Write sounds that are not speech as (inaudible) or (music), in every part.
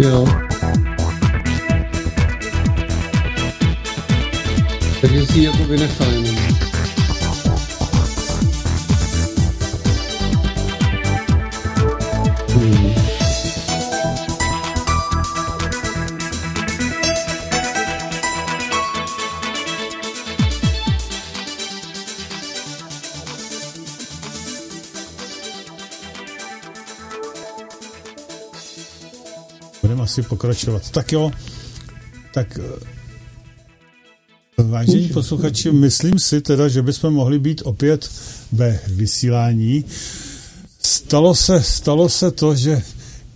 Jo. Takže asi pokračovat. Tak jo, tak eh, vážení posluchači, myslím si teda, že bychom mohli být opět ve vysílání. Stalo se, stalo se to, že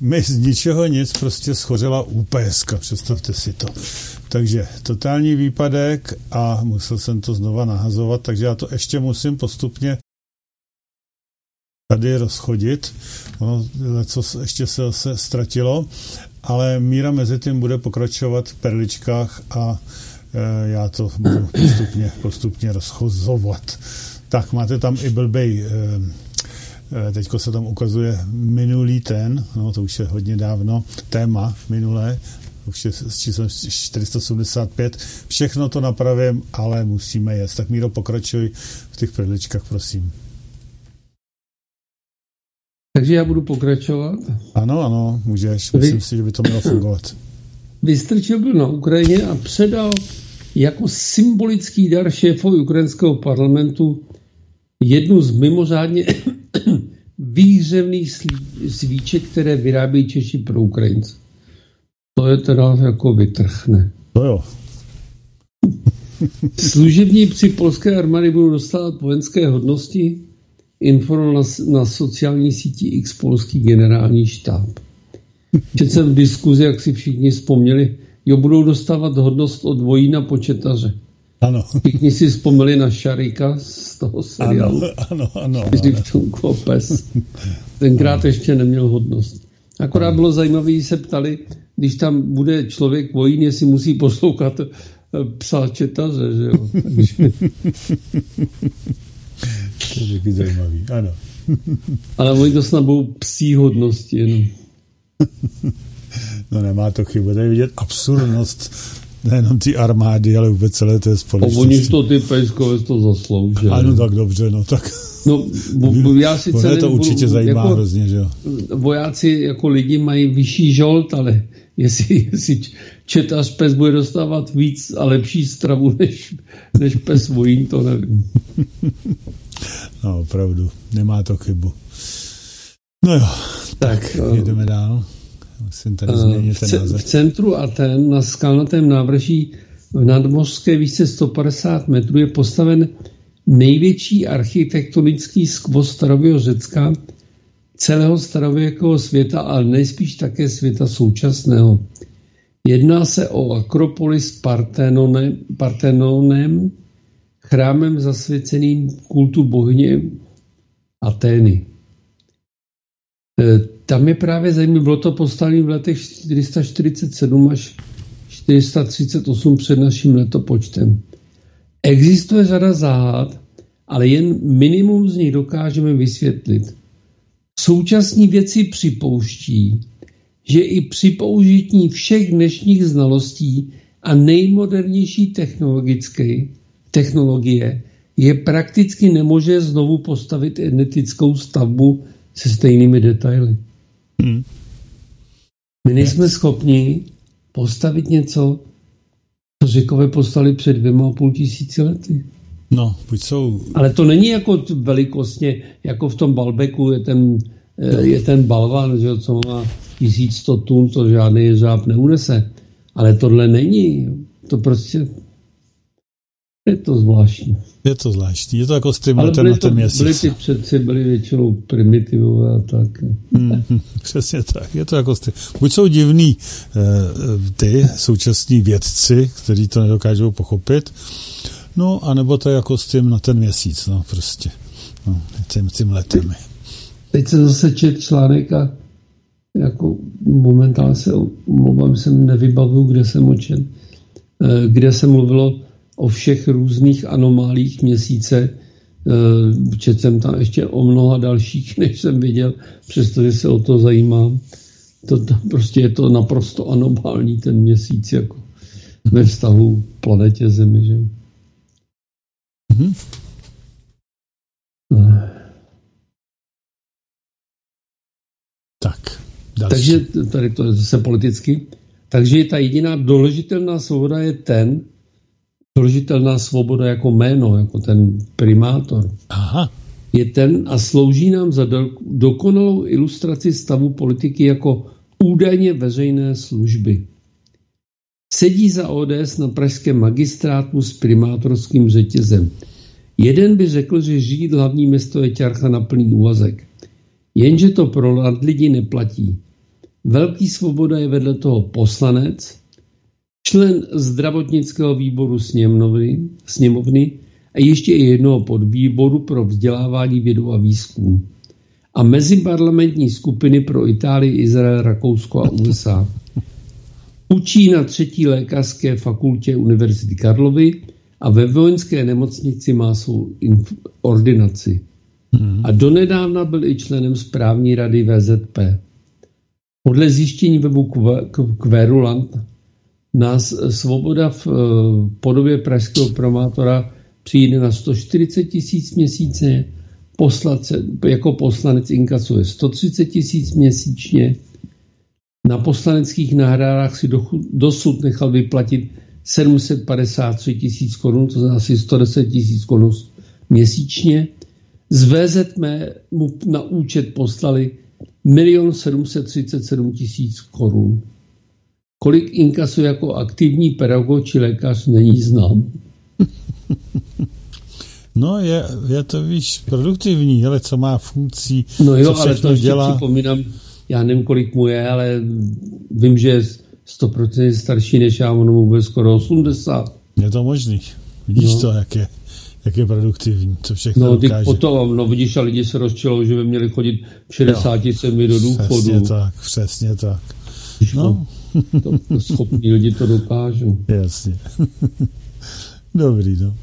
mi z ničeho nic prostě schořela UPS, představte si to. Takže totální výpadek a musel jsem to znova nahazovat, takže já to ještě musím postupně tady rozchodit. Ono co ještě se zase ztratilo, ale míra mezi tím bude pokračovat v perličkách a e, já to budu postupně, postupně rozchozovat. Tak máte tam i blbej, e, e, teďko se tam ukazuje minulý ten, no to už je hodně dávno, téma minulé, už je s číslem 475. Všechno to napravím, ale musíme jet. Tak Míro, pokračuj v těch perličkách, prosím. Takže já budu pokračovat. Ano, ano, můžeš. Myslím Vy... si, že by to mělo fungovat. Vystrčil byl na Ukrajině a předal jako symbolický dar šéfovi ukrajinského parlamentu jednu z mimořádně (coughs) výhřevných svíček, které vyrábí Češi pro Ukrajince. To je teda jako vytrhne. To jo. Služebníci polské armády budou dostávat vojenské hodnosti, informoval na, na sociální síti X polský generální štáb. Četl jsem v diskuzi, jak si všichni vzpomněli, jo, budou dostávat hodnost od vojína početaře. Ano. Všichni si vzpomněli na Šarika z toho seriálu. Ano, ano, ano. ano. pes. Tenkrát ano. ještě neměl hodnost. Akorát ano. bylo zajímavé, se ptali, když tam bude člověk vojín, jestli musí poslouchat eh, psa četaře, že jo. Takže... (laughs) To je taky zajímavý, ano. (laughs) Ale oni to snad budou psí hodnosti jenom. (laughs) No nemá to chybu, tady vidět absurdnost nejenom ty armády, ale vůbec celé té společnosti. Oni to ty pejskové to zaslouží. Ano, tak dobře, no tak. No, bo, já si celé to určitě zajímá jako, hrozně, že jo. Vojáci jako lidi mají vyšší žolt, ale jestli, (laughs) jestli četař pes bude dostávat víc a lepší stravu než, než pes vojín, to nevím. No, opravdu, nemá to chybu. No jo, tak, tak uh, jedeme dál. Musím tady uh, změnit ten název. V centru Aten na skalnatém návrží v nadmořské výšce 150 metrů je postaven největší architektonický skvost starověkého Řecka, celého starověkého světa, ale nejspíš také světa současného. Jedná se o Akropolis Partenonem, Partenonem chrámem zasvěceným kultu bohyně Atény. E, tam je právě zajímavé, bylo to postavené v letech 447 až 438 před naším letopočtem. Existuje řada záhad, ale jen minimum z nich dokážeme vysvětlit. Současní věci připouští, že i při použití všech dnešních znalostí a nejmodernější technologické technologie je prakticky nemožné znovu postavit identickou stavbu se stejnými detaily. Hmm. My nejsme schopni postavit něco, co řekové postavili před dvěma a půl tisíci lety. No, buď jsou... Ale to není jako velikostně, jako v tom Balbeku je ten, no. je ten balvan, že, co má 1100 tun, to žádný jeřáb neunese. Ale tohle není. To prostě je to zvláštní. Je to zvláštní. Je to jako s tím letem na ten měsíc. Byly ty předci byly většinou primitivové a tak. Mm, přesně tak. Je to jako s tím. Buď jsou divní eh, ty současní vědci, kteří to nedokážou pochopit, no, anebo to je jako s tím na ten měsíc, no, prostě. No, tím, tím letem. Teď se zase čet článek a jako momentálně se omlouvám, jsem nevybavuju, kde jsem očen, eh, kde se mluvilo o všech různých anomálích měsíce. Eh, četl jsem tam ještě o mnoha dalších, (laughs) než jsem viděl, přestože se o to zajímám. To, to, prostě je to naprosto anomální ten měsíc jako ve vztahu k planetě Zemi. Že? Mm-hmm. Tak. Další. Takže tady to je zase politicky. Takže ta jediná doložitelná svoboda je ten, doložitelná svoboda jako jméno, jako ten primátor. Aha. Je ten a slouží nám za do, dokonalou ilustraci stavu politiky jako údajně veřejné služby. Sedí za ODS na pražském magistrátu s primátorským řetězem. Jeden by řekl, že žít hlavní město je ťarcha na plný úvazek. Jenže to pro lidi neplatí. Velký svoboda je vedle toho poslanec, člen zdravotnického výboru sněmovny, sněmovny a ještě jednoho podvýboru pro vzdělávání vědu a výzkum. A meziparlamentní skupiny pro Itálii, Izrael, Rakousko a USA. Učí na třetí lékařské fakultě Univerzity Karlovy a ve vojenské nemocnici má svou ordinaci. A donedávna byl i členem správní rady VZP. Podle zjištění webu Querulant nás svoboda v eh, podobě pražského promátora přijde na 140 tisíc měsíce, poslance, jako poslanec inkasuje 130 tisíc měsíčně, na poslaneckých náhrádách si dosud nechal vyplatit 753 tisíc korun, to znamená asi 110 tisíc korun měsíčně. Z VZM mu na účet poslali 1 737 tisíc korun. Kolik inkasuje jako aktivní pedagog či lékař, není znám. (laughs) No, je, je to, víš, produktivní, ale co má funkcí, No jo, co ale to ještě dělá. připomínám, já nevím, kolik mu je, ale vím, že je 100% starší než já, ono mu bude skoro 80. Je to možný. Vidíš no. to, jak je, jak je produktivní, co všechno No, dokáže. potom, no vidíš, a lidi se rozčilou, že by měli chodit v 67 jo, do důchodu. Přesně tak, přesně tak. No. To, to schopní lidi to dokážou. Jasně. (laughs) Dobrý, no.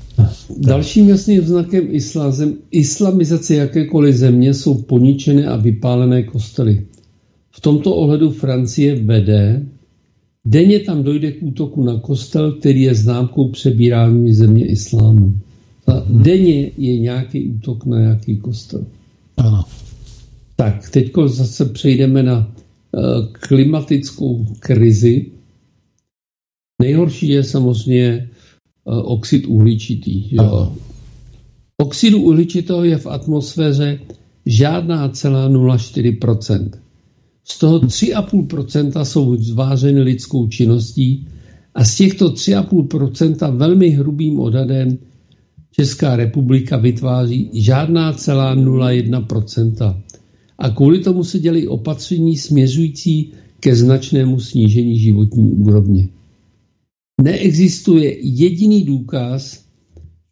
Dalším jasným znakem islázem, islamizace jakékoliv země jsou poničené a vypálené kostely. V tomto ohledu Francie vede, denně tam dojde k útoku na kostel, který je známkou přebírání země islámu. A hmm. denně je nějaký útok na nějaký kostel. Ano. Tak, teď zase přejdeme na klimatickou krizi. Nejhorší je samozřejmě uh, oxid uhličitý. Jo. Oxidu uhličitého je v atmosféře žádná celá 0,4% Z toho 3,5% jsou zváženy lidskou činností a z těchto 3,5% velmi hrubým odhadem Česká republika vytváří žádná celá 0,1 A kvůli tomu se dělají opatření směřující ke značnému snížení životní úrovně. Neexistuje jediný důkaz,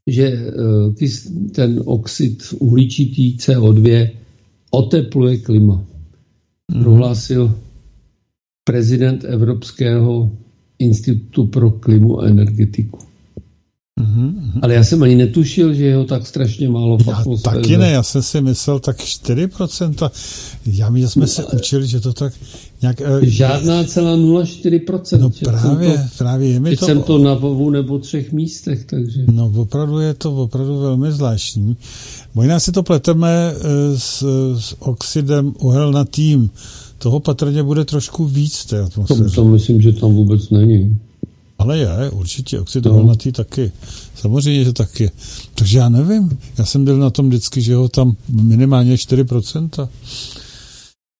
že eh, ten oxid uhličitý CO2 otepluje klima. Mm. Prohlásil prezident Evropského institutu pro klimu a energetiku. Mm-hmm. Ale já jsem ani netušil, že je ho tak strašně málo v Já taky ne, já jsem si myslel tak 4%. Já my jsme se učili, že to tak nějak... Eh, Žádná celá 0,4%. No právě, to, právě je mi to... jsem to na dvou nebo třech místech, takže... No opravdu je to opravdu velmi zvláštní. Možná si to pleteme eh, s, s oxidem uhelnatým. Toho patrně bude trošku víc té atmosféře. To, to myslím, že tam vůbec není. Ale je, určitě, oxid no. taky. Samozřejmě, že taky. Takže já nevím, já jsem byl na tom vždycky, že ho tam minimálně 4%.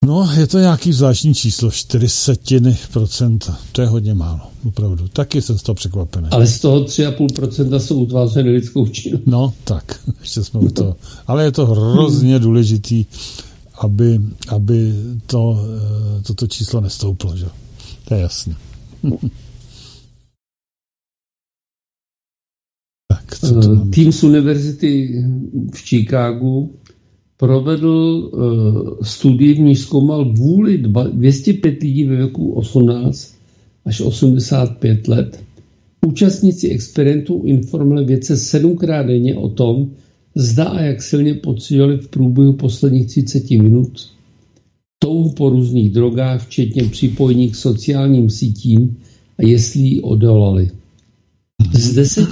No, je to nějaký zvláštní číslo, 4 setiny procenta. To je hodně málo, opravdu. Taky jsem z toho překvapený. Ale z toho 3,5% jsou utvářeny lidskou činností. No, tak, (laughs) ještě jsme u toho. Ale je to hrozně důležitý, aby, aby to, eh, toto číslo nestouplo, že? To je jasné. (laughs) Tým z univerzity v Chicagu provedl uh, studii, v níž zkoumal vůli 205 lidí ve věku 18 až 85 let. Účastníci experimentu informovali vědce sedmkrát denně o tom, zda a jak silně pocitovali v průběhu posledních 30 minut touhu po různých drogách, včetně připojení k sociálním sítím a jestli ji odolali. Z 10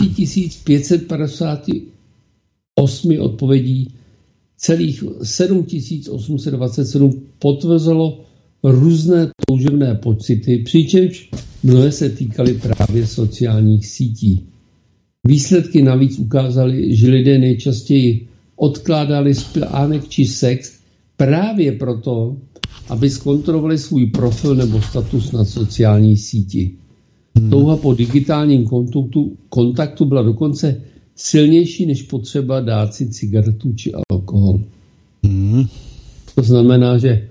558 odpovědí celých 7827 potvrzelo různé toužebné pocity, přičemž mnohé se týkaly právě sociálních sítí. Výsledky navíc ukázaly, že lidé nejčastěji odkládali spánek či sex právě proto, aby zkontrolovali svůj profil nebo status na sociální síti. Hmm. Touha po digitálním kontaktu, kontaktu byla dokonce silnější než potřeba dát si cigaretu či alkohol. Hmm. To znamená, že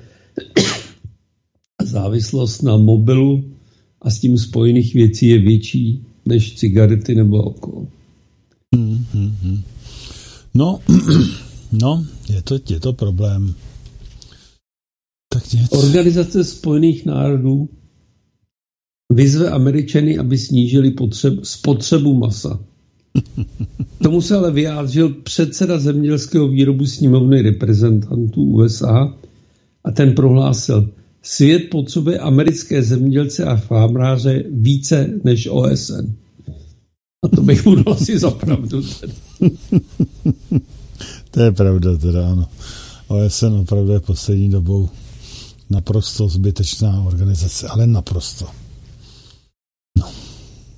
(coughs) závislost na mobilu a s tím spojených věcí je větší než cigarety nebo alkohol. Hmm, hmm, hmm. No, (clears throat) no, je to, je to problém. Tak nic. Organizace spojených národů vyzve Američany, aby snížili potřeb, spotřebu masa. Tomu se ale vyjádřil předseda zemědělského výrobu sněmovny reprezentantů USA a ten prohlásil, svět potřebuje americké zemědělce a fámráře více než OSN. A to bych mu dal asi za pravdu. (laughs) to je pravda teda, ano. OSN opravdu je poslední dobou naprosto zbytečná organizace, ale naprosto.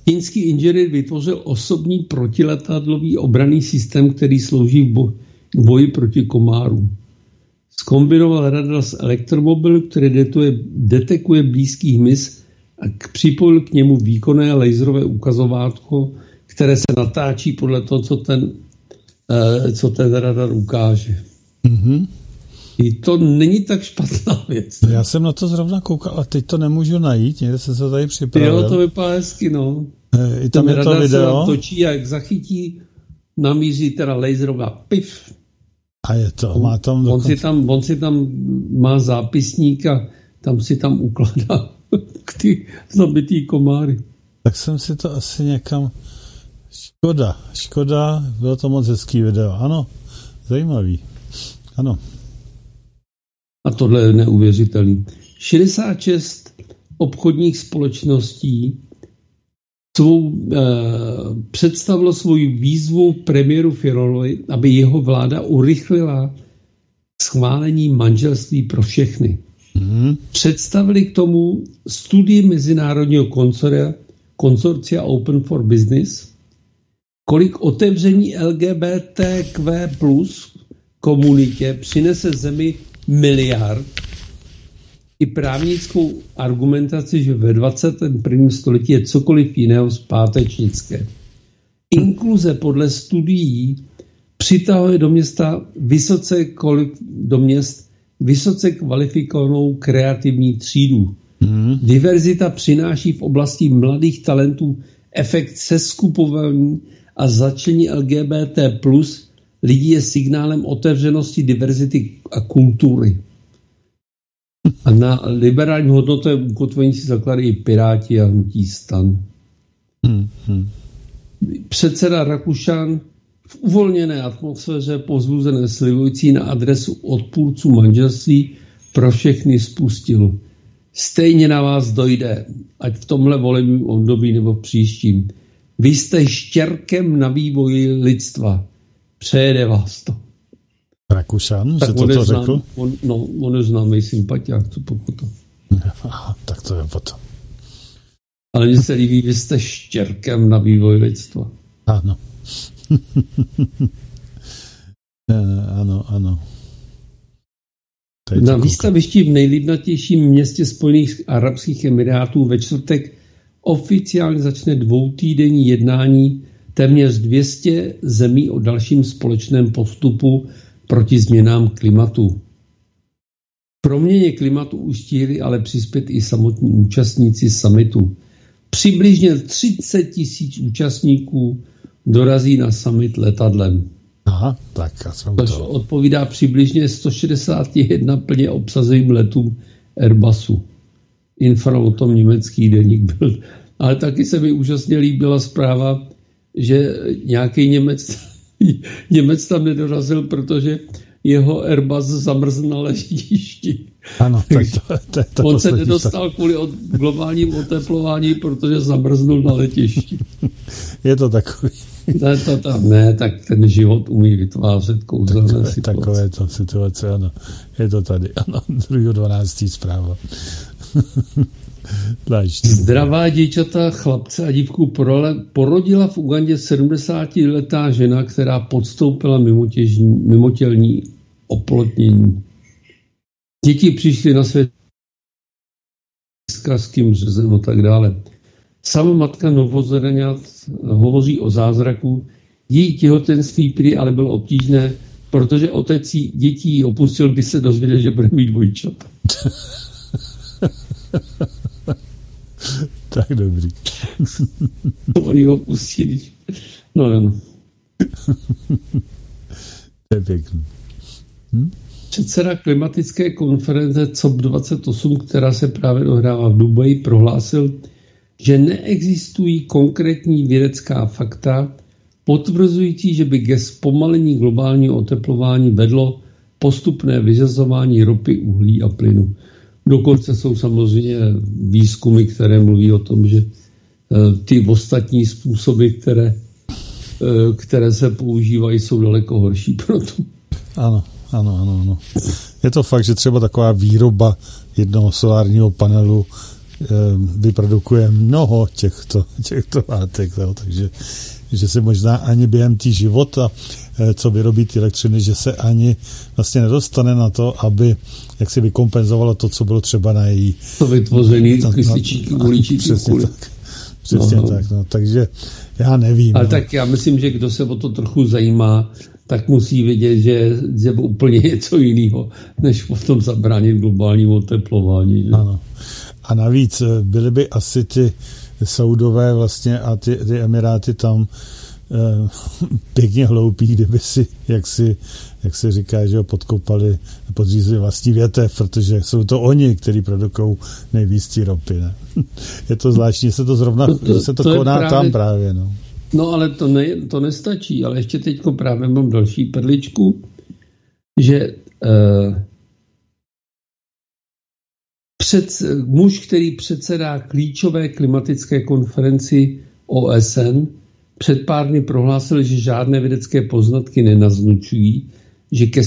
Čínský inženýr vytvořil osobní protiletadlový obraný systém, který slouží v boji proti komárům. Skombinoval radar s elektromobil, který detuje, detekuje blízký hmyz a k, připojil k němu výkonné laserové ukazovátko, které se natáčí podle toho, co ten, eh, co ten radar ukáže. Mm-hmm. I to není tak špatná věc. Já jsem na to zrovna koukal a teď to nemůžu najít, někde se to tady připravil. Jo, to vypadá hezky, no. E, I tam Ten je to video. Se točí a jak zachytí, namíří teda laserová pif. A je to, má tam on, si tam on si tam má zápisník a tam si tam ukládá (laughs) ty zabitý komáry. Tak jsem si to asi někam... Škoda, škoda, bylo to moc hezký video. Ano, zajímavý. Ano. A tohle je neuvěřitelný. 66 obchodních společností svou, eh, představilo svou výzvu premiéru Firolovi, aby jeho vláda urychlila schválení manželství pro všechny. Mm-hmm. Představili k tomu studii Mezinárodního konsorcia, konsorcia Open for Business, kolik otevření LGBTQ plus komunitě přinese zemi miliard i právnickou argumentaci, že ve 21. století je cokoliv jiného zpátečnické. Inkluze podle studií přitahuje do města vysoce, do měst vysoce kvalifikovanou kreativní třídu. Mm. Diverzita přináší v oblasti mladých talentů efekt seskupování a začlení LGBT plus lidí je signálem otevřenosti, diverzity a kultury. A na liberální hodnotové ukotvení si zakladají Piráti a hnutí stan. Hmm, hmm. Předseda Rakušan v uvolněné atmosféře pozbuzené slivující na adresu odpůrců manželství pro všechny spustil. Stejně na vás dojde, ať v tomhle volebním období nebo v příštím. Vy jste štěrkem na vývoji lidstva. Přejede vás to. Rakušan, tak že to znám, řekl? On, no, on je známý sympatiák, co pokud to. (laughs) Aha, tak to je potom. Ale mně se líbí, vy jste štěrkem na vývoj lidstva. Ano. (laughs) Eh, ano, ano. Na výstavišti v nejlidnatějším městě Spojených Arabských Emirátů ve čtvrtek oficiálně začne dvoutýdenní jednání téměř 200 zemí o dalším společném postupu proti změnám klimatu. Proměně klimatu už ale přispět i samotní účastníci summitu. Přibližně 30 tisíc účastníků dorazí na summit letadlem. Aha, tak já jsem to. odpovídá přibližně 161 plně obsazeným letům Airbusu. Infra o tom německý deník byl. Ale taky se mi úžasně líbila zpráva, že nějaký Němec, (laughs) Němec tam nedorazil, protože jeho Airbus zamrzl na letišti. Ano, (laughs) tak to, to, to On se nedostal kvůli od globálním oteplování, protože zamrznul na letišti. (laughs) Je to takový. Ne, to tam, ne, tak ten život umí vytvářet kouzelné takové, situace. Takové to situace, ano. Je to tady, ano, 2.12. zpráva. Zdravá děčata, chlapce a dívku porodila v Ugandě 70-letá žena, která podstoupila mimotěžní, mimotělní oplotnění. Děti přišly na svět s kým řezem a tak dále. Sama matka novozerenat hovoří o zázraku. Její těhotenství prý ale bylo obtížné, protože otec dětí opustil, když se dozvěděl, že bude mít dvojčat. (laughs) (laughs) tak dobrý. Oni ho pustili. No, no. (laughs) to je pěkný. Hm? Předseda klimatické konference COP28, která se právě dohrává v Dubaji, prohlásil, že neexistují konkrétní vědecká fakta potvrzující, že by ke zpomalení globálního oteplování vedlo postupné vyřazování ropy, uhlí a plynu. Dokonce jsou samozřejmě výzkumy, které mluví o tom, že eh, ty ostatní způsoby, které, eh, které se používají, jsou daleko horší pro to. Ano, ano, ano, ano. Je to fakt, že třeba taková výroba jednoho solárního panelu eh, vyprodukuje mnoho těchto, těchto látek, jo, takže že se možná ani během tý života, co vyrobí ty elektřiny, že se ani vlastně nedostane na to, aby jak si vykompenzovalo to, co bylo třeba na její... To vytvořený kysličíky, uličí, Přesně tak. Přesně no. tak, no. Takže já nevím. Ale no. tak já myslím, že kdo se o to trochu zajímá, tak musí vědět, že je úplně něco jiného, než v tom zabránit globálnímu oteplování. Že? Ano. A navíc eh, byly by asi ty Saudové vlastně a ty, ty Emiráty tam (laughs) pěkně hloupí, kdyby si, jak si jak se říká, že ho podkoupali, podřízli vlastní větev, protože jsou to oni, kteří produkují nejvíc té ropy. Ne? (laughs) Je to zvláštní, se to zrovna, to, to, se to, to koná právě, tam právě. No. no ale to, ne, to nestačí, ale ještě teď právě mám další perličku, že uh, před, muž, který předsedá klíčové klimatické konferenci OSN, před pár dny prohlásil, že žádné vědecké poznatky nenaznučují, že ke,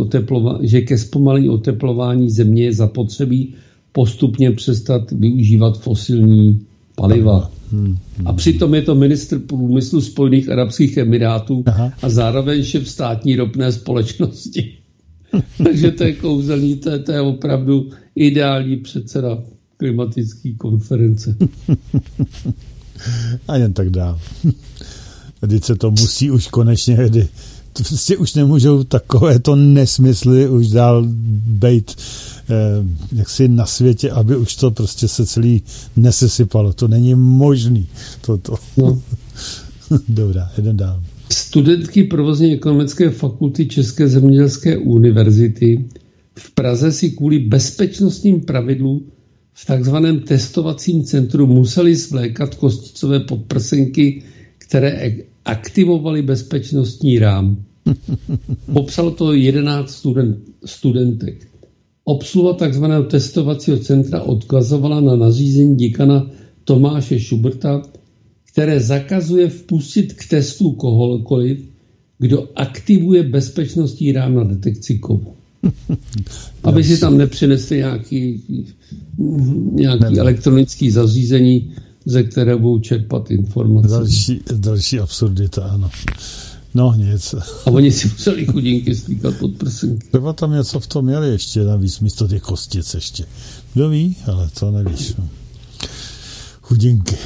oteplova, že ke zpomalení oteplování země je zapotřebí postupně přestat využívat fosilní paliva. Hmm. A přitom je to ministr průmyslu Spojených Arabských Emirátů Aha. a zároveň šéf státní ropné společnosti. (laughs) Takže to je kouzelný, to je, to je opravdu ideální předseda klimatické konference. (laughs) (laughs) A jen tak dál. (laughs) Teď se to musí už konečně, kdy prostě už nemůžou takovéto nesmysly už dál být eh, jaksi na světě, aby už to prostě se celý nesesypalo. To není možný. Toto. No. (laughs) Dobrá, jeden dál. Studentky provozní ekonomické fakulty České zemědělské univerzity v Praze si kvůli bezpečnostním pravidlu v takzvaném testovacím centru museli zvlékat kosticové podprsenky, které aktivovali bezpečnostní rám. (laughs) Popsal to 11 student, studentek. Obsluha tzv. testovacího centra odkazovala na nařízení děkana Tomáše Šuberta, které zakazuje vpustit k testu kohokoliv, kdo aktivuje bezpečnostní rám na detekci kovu. Aby si tam nepřinesli nějaký, nějaký elektronický zařízení, ze které budou čerpat informace. Další, další absurdita, ano. No, nic. A oni si museli chudinky stýkat pod prsenky. Třeba tam něco v tom měli ještě navíc, místo těch kostic ještě. Kdo ví, ale to nevíš. No. Chudinky.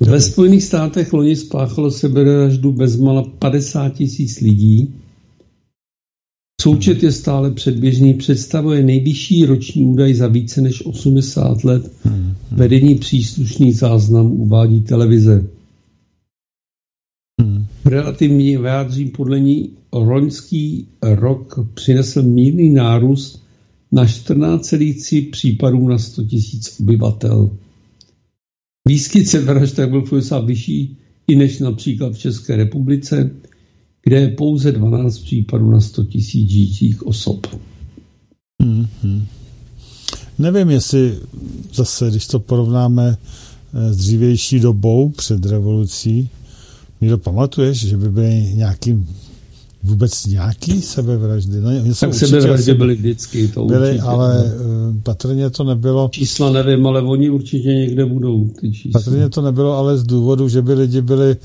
Ve Spojených státech loni spáchalo sebevraždu bezmala 50 tisíc lidí. Součet je stále předběžný, představuje nejvyšší roční údaj za více než 80 let. Hmm. Vedení příslušný záznam uvádí televize. relativně vyjádřím podle ní loňský rok přinesl mírný nárůst na 14,3 případů na 100 000 obyvatel. Výskyt sebevražd tak byl v vyšší i než například v České republice, kde je pouze 12 případů na 100 000 žijících osob. Mm-hmm. Nevím, jestli zase, když to porovnáme eh, s dřívější dobou před revolucí, Míro, pamatuješ, že by byly nějaký vůbec nějaký sebevraždy? No, tak sebevraždy byly vždycky, to byly, určitě, ale ne. Eh, patrně to nebylo... Čísla nevím, ale oni určitě někde budou, ty čísla. Patrně to nebylo ale z důvodu, že by lidi byli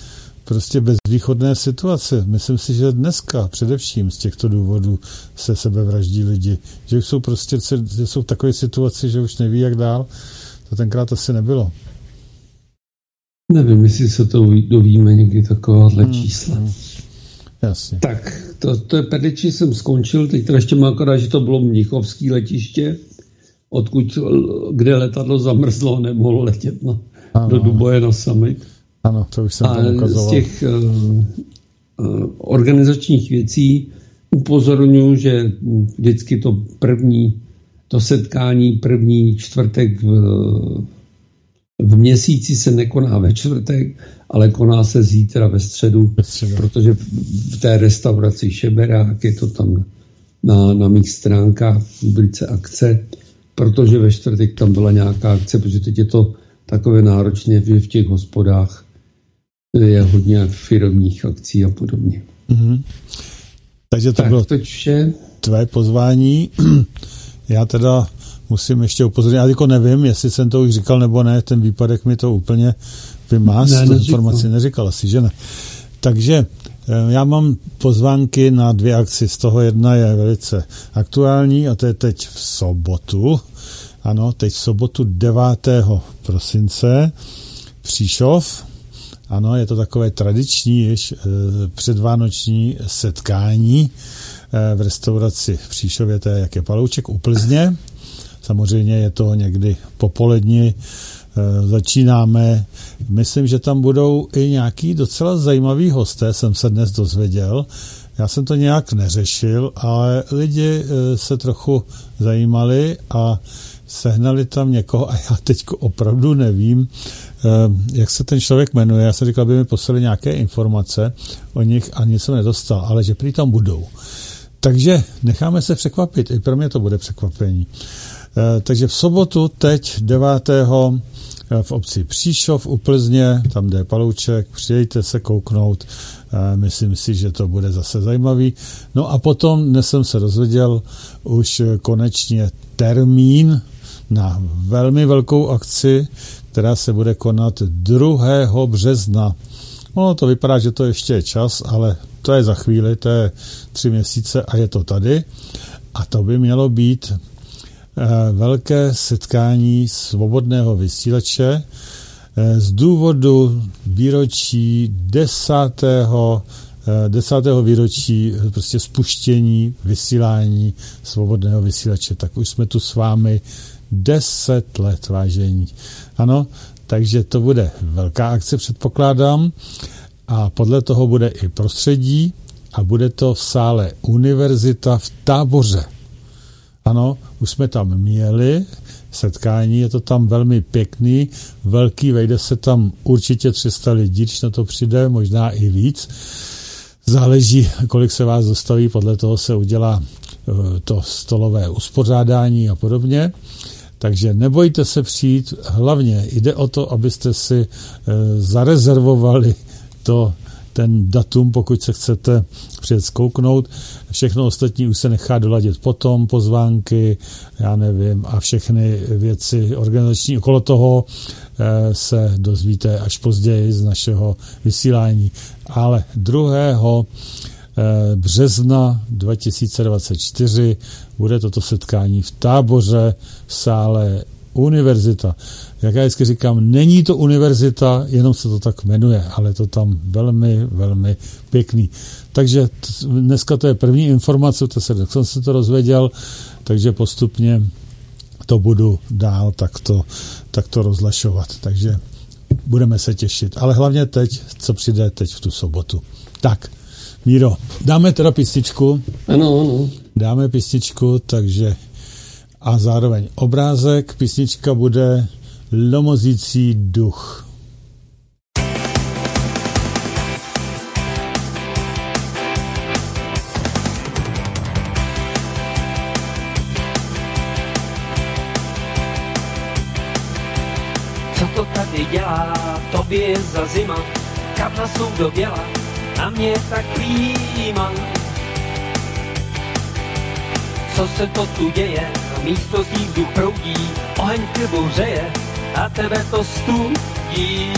prostě bezvýchodné situace. Myslím si, že dneska především z těchto důvodů se sebevraždí lidi. Že jsou prostě že jsou v takové situaci, že už neví, jak dál. To tenkrát asi nebylo. Nevím, jestli se to dovíme někdy takováhle hmm. čísla. Hmm. Jasně. Tak, to, to je perliči jsem skončil, teď teda ještě mám akorát, že to bylo Mnichovský letiště, odkud, kde letadlo zamrzlo, nemohlo letět na, do Duboje na summit. Ano, to už jsem a ukazoval. z těch uh, uh, organizačních věcí upozorňuji, že vždycky to první, to setkání první čtvrtek v, v měsíci se nekoná ve čtvrtek, ale koná se zítra ve středu, ve středu. protože v té restauraci Šeberák je to tam na, na mých stránkách v rubrice akce, protože ve čtvrtek tam byla nějaká akce, protože teď je to takové náročné v těch hospodách je hodně firmních akcí a podobně. Mm-hmm. Takže to tak, bylo to vše. tvé pozvání. (clears throat) Já teda musím ještě upozornit, já jako nevím, jestli jsem to už říkal nebo ne, ten výpadek mi to úplně vymás, ne, tu informaci neříkal asi, že ne. Takže eh, já mám pozvánky na dvě akci, z toho jedna je velice aktuální a to je teď v sobotu. Ano, teď v sobotu 9. prosince Příšov, ano, je to takové tradiční již eh, předvánoční setkání eh, v restauraci v Příšově, to je jak je Palouček u Plzně. Samozřejmě je to někdy popolední, eh, začínáme. Myslím, že tam budou i nějaký docela zajímavý hosté, jsem se dnes dozvěděl. Já jsem to nějak neřešil, ale lidi se trochu zajímali a sehnali tam někoho, a já teď opravdu nevím, Eh, jak se ten člověk jmenuje. Já jsem říkal, aby mi poslali nějaké informace o nich a nic jsem nedostal, ale že prý tam budou. Takže necháme se překvapit, i pro mě to bude překvapení. Eh, takže v sobotu, teď 9. Eh, v obci Příšov u Plzně, tam jde Palouček, přijďte se kouknout, myslím si, že to bude zase zajímavý. No a potom dnes jsem se dozvěděl už konečně termín na velmi velkou akci, která se bude konat 2. března. No, to vypadá, že to ještě je čas, ale to je za chvíli, to je tři měsíce a je to tady. A to by mělo být eh, velké setkání svobodného vysílače eh, z důvodu výročí desátého eh, desátého výročí prostě spuštění vysílání svobodného vysílače. Tak už jsme tu s vámi deset let, vážení. Ano, takže to bude velká akce, předpokládám. A podle toho bude i prostředí a bude to v sále Univerzita v Táboře. Ano, už jsme tam měli setkání, je to tam velmi pěkný, velký, vejde se tam určitě 300 lidí, když na to přijde, možná i víc. Záleží, kolik se vás dostaví, podle toho se udělá eh, to stolové uspořádání a podobně. Takže nebojte se přijít, hlavně jde o to, abyste si e, zarezervovali to, ten datum, pokud se chcete přijet zkouknout. Všechno ostatní už se nechá doladit potom, pozvánky, já nevím, a všechny věci organizační okolo toho e, se dozvíte až později z našeho vysílání. Ale druhého Eh, března 2024 bude toto setkání v táboře v sále univerzita. Jak já vždycky říkám, není to univerzita, jenom se to tak jmenuje, ale to tam velmi, velmi pěkný. Takže dneska to je první informace, to se, jsem se to rozvěděl, takže postupně to budu dál takto, takto rozlašovat. Takže budeme se těšit. Ale hlavně teď, co přijde teď v tu sobotu. Tak, Míro, dáme teda písničku. Ano, ano. Dáme písničku, takže a zároveň obrázek. Písnička bude Lomozící duch. Co to tady dělá, tobě za zima, kam na doběla, na mě tak klíma. Co se to tu děje, místo ní vzduch proudí, oheň krbu hřeje a tebe to studí.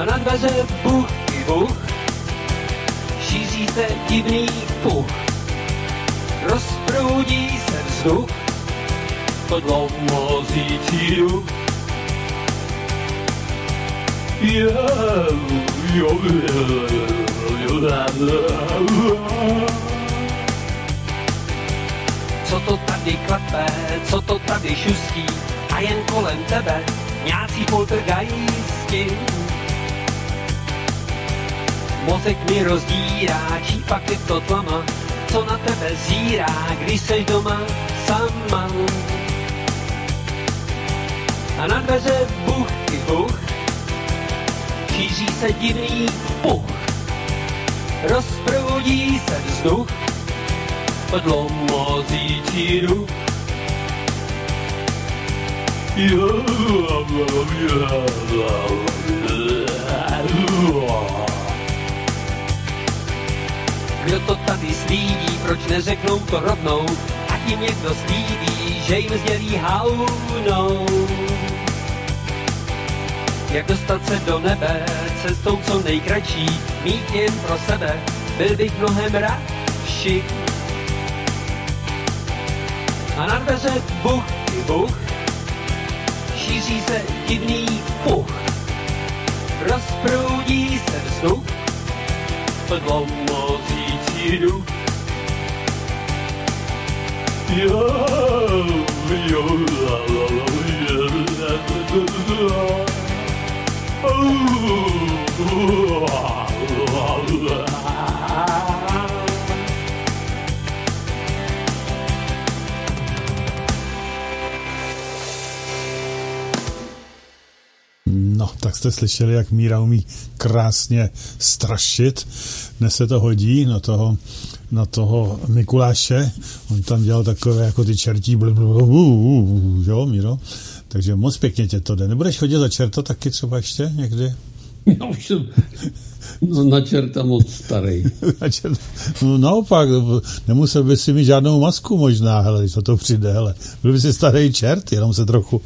A na dveře buch i buch, šíří se divný puch, rozproudí se vzduch, podlomozící duch. Co to tady klepe, co to tady šustí, a jen kolem tebe nějací poltergeisti. Mozek mi rozdírá, čí pak je to tlama, co na tebe zírá, když seš doma sama. A na dveře buch buch, šíří se divný puch. Rozproudí se vzduch, podlomozící duch. Kdo to tady slídí, proč neřeknou to rovnou, a tím někdo slídí, že jim sdělí haunou. Jak dostat se do nebe, cestou co nejkratší, mít jen pro sebe, byl bych mnohem radši. A na dveře buch buch, šíří se divný puch. Rozproudí se vzduch, podlomozící duch. Jo, jo, la, la, la, la, la, la, la, la. No, tak jste slyšeli, jak Míra umí krásně strašit. Dnes se to hodí na toho, na toho Mikuláše. On tam dělal takové jako ty čertí Míro? Takže moc pěkně tě to jde. Nebudeš chodit za čerta taky třeba ještě někdy? (laughs) Já už jsem no, na čerta moc starý. (laughs) no, naopak, nemusel by si mít žádnou masku možná, hele, když to přijde, hele. Byl by si starý čert, jenom se trochu,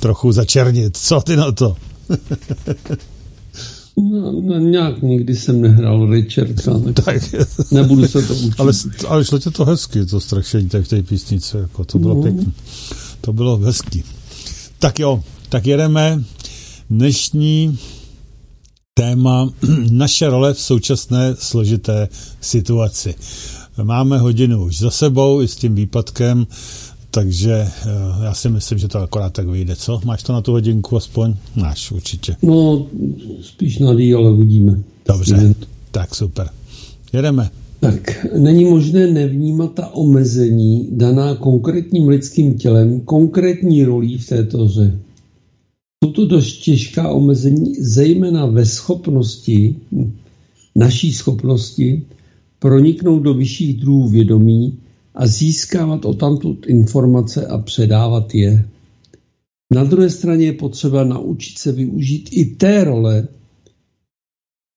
trochu začernit. Co ty na to? (laughs) No, no, nějak nikdy jsem nehrál Richarda, tak, tak nebudu se to učit. Ale, ale šlo tě to hezky, to strašení v té písnice, jako to bylo no. pěkné. To bylo hezký. Tak jo, tak jedeme. Dnešní téma (clears throat) naše role v současné složité situaci. Máme hodinu už za sebou i s tím výpadkem, takže eh, já si myslím, že to akorát tak vyjde. Co? Máš to na tu hodinku aspoň? Máš určitě. No, spíš na dý, ale uvidíme. Dobře, tak super. Jedeme. Tak není možné nevnímat ta omezení daná konkrétním lidským tělem, konkrétní rolí v této hře. Jsou to dost těžká omezení, zejména ve schopnosti, naší schopnosti, proniknout do vyšších druhů vědomí a získávat o tamtud informace a předávat je. Na druhé straně je potřeba naučit se využít i té role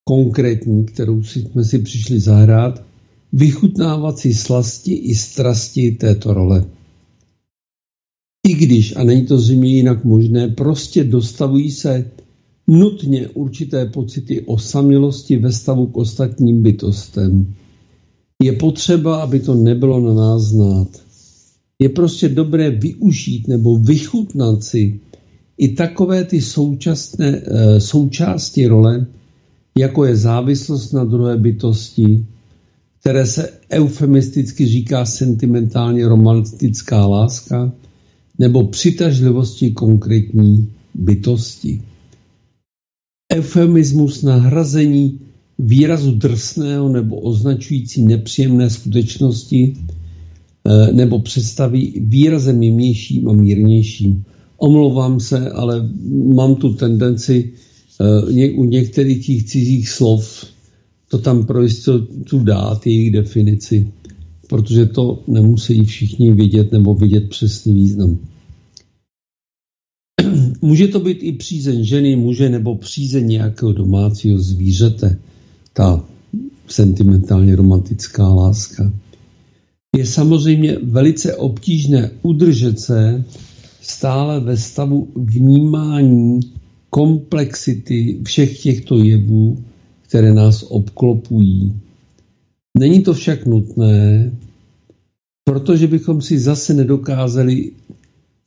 konkrétní, kterou jsme si přišli zahrát, vychutnávat si slasti i strasti této role. I když, a není to zřejmě jinak možné, prostě dostavují se nutně určité pocity osamělosti ve stavu k ostatním bytostem. Je potřeba, aby to nebylo na nás znát. Je prostě dobré využít nebo vychutnat si i takové ty současné, e, součásti role, jako je závislost na druhé bytosti, které se eufemisticky říká sentimentálně romantická láska, nebo přitažlivosti konkrétní bytosti. eufemismus nahrazení výrazu drsného nebo označující nepříjemné skutečnosti eh, nebo představy výrazem jemnějším a mírnějším. Omlouvám se, ale mám tu tendenci eh, u některých těch cizích slov to tam pro jistotu dát, jejich definici, protože to nemusí všichni vidět nebo vidět přesný význam. (clears throat) Může to být i přízeň ženy, muže nebo přízeň nějakého domácího zvířete, ta sentimentálně romantická láska. Je samozřejmě velice obtížné udržet se stále ve stavu vnímání komplexity všech těchto jevů, které nás obklopují. Není to však nutné, protože bychom si zase nedokázali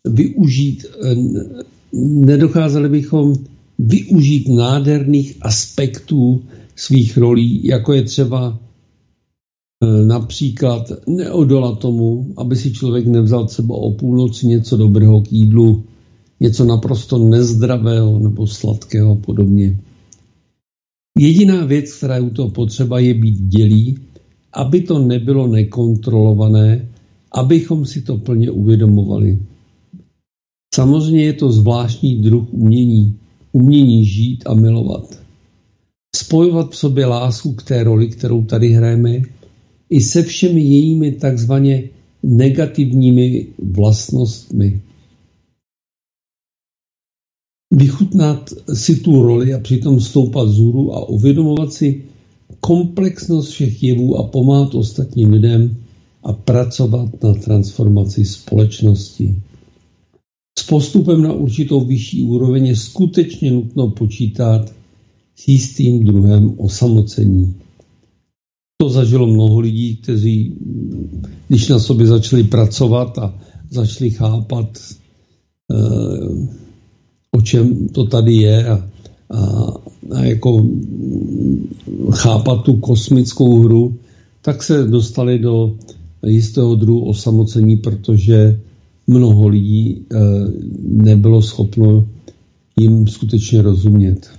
využít, nedokázali bychom využít nádherných aspektů svých rolí, jako je třeba e, například neodolat tomu, aby si člověk nevzal třeba o půlnoci něco dobrého k jídlu, něco naprosto nezdravého nebo sladkého a podobně. Jediná věc, která je u toho potřeba, je být dělí, aby to nebylo nekontrolované, abychom si to plně uvědomovali. Samozřejmě je to zvláštní druh umění, umění žít a milovat. Spojovat v sobě lásku k té roli, kterou tady hrajeme, i se všemi jejími takzvaně negativními vlastnostmi vychutnat si tu roli a přitom stoupat zůru a uvědomovat si komplexnost všech jevů a pomáhat ostatním lidem a pracovat na transformaci společnosti. S postupem na určitou vyšší úroveň je skutečně nutno počítat s jistým druhem osamocení. To zažilo mnoho lidí, kteří, když na sobě začali pracovat a začali chápat, eh, o čem to tady je a, a, a jako chápat tu kosmickou hru, tak se dostali do jistého druhu osamocení, protože mnoho lidí e, nebylo schopno jim skutečně rozumět.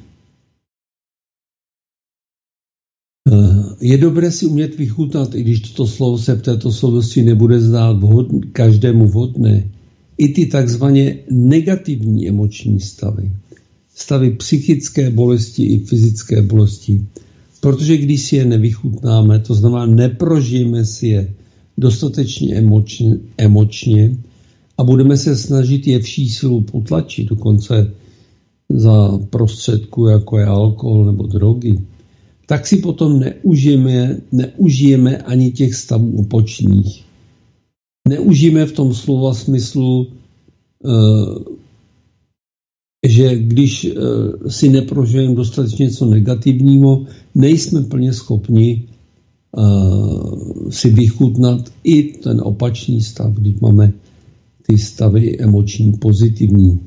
E, je dobré si umět vychutnat, i když toto slovo se v této souvislosti nebude zdát vhod, každému vhodné, i ty takzvaně negativní emoční stavy. Stavy psychické bolesti i fyzické bolesti. Protože když si je nevychutnáme, to znamená neprožijeme si je dostatečně emočně, emočně a budeme se snažit je vší silu potlačit, dokonce za prostředku, jako je alkohol nebo drogy, tak si potom neužijeme, neužijeme ani těch stavů opočných neužijeme v tom slova smyslu, eh, že když eh, si neprožijeme dostatečně něco negativního, nejsme plně schopni eh, si vychutnat i ten opačný stav, když máme ty stavy emoční pozitivní.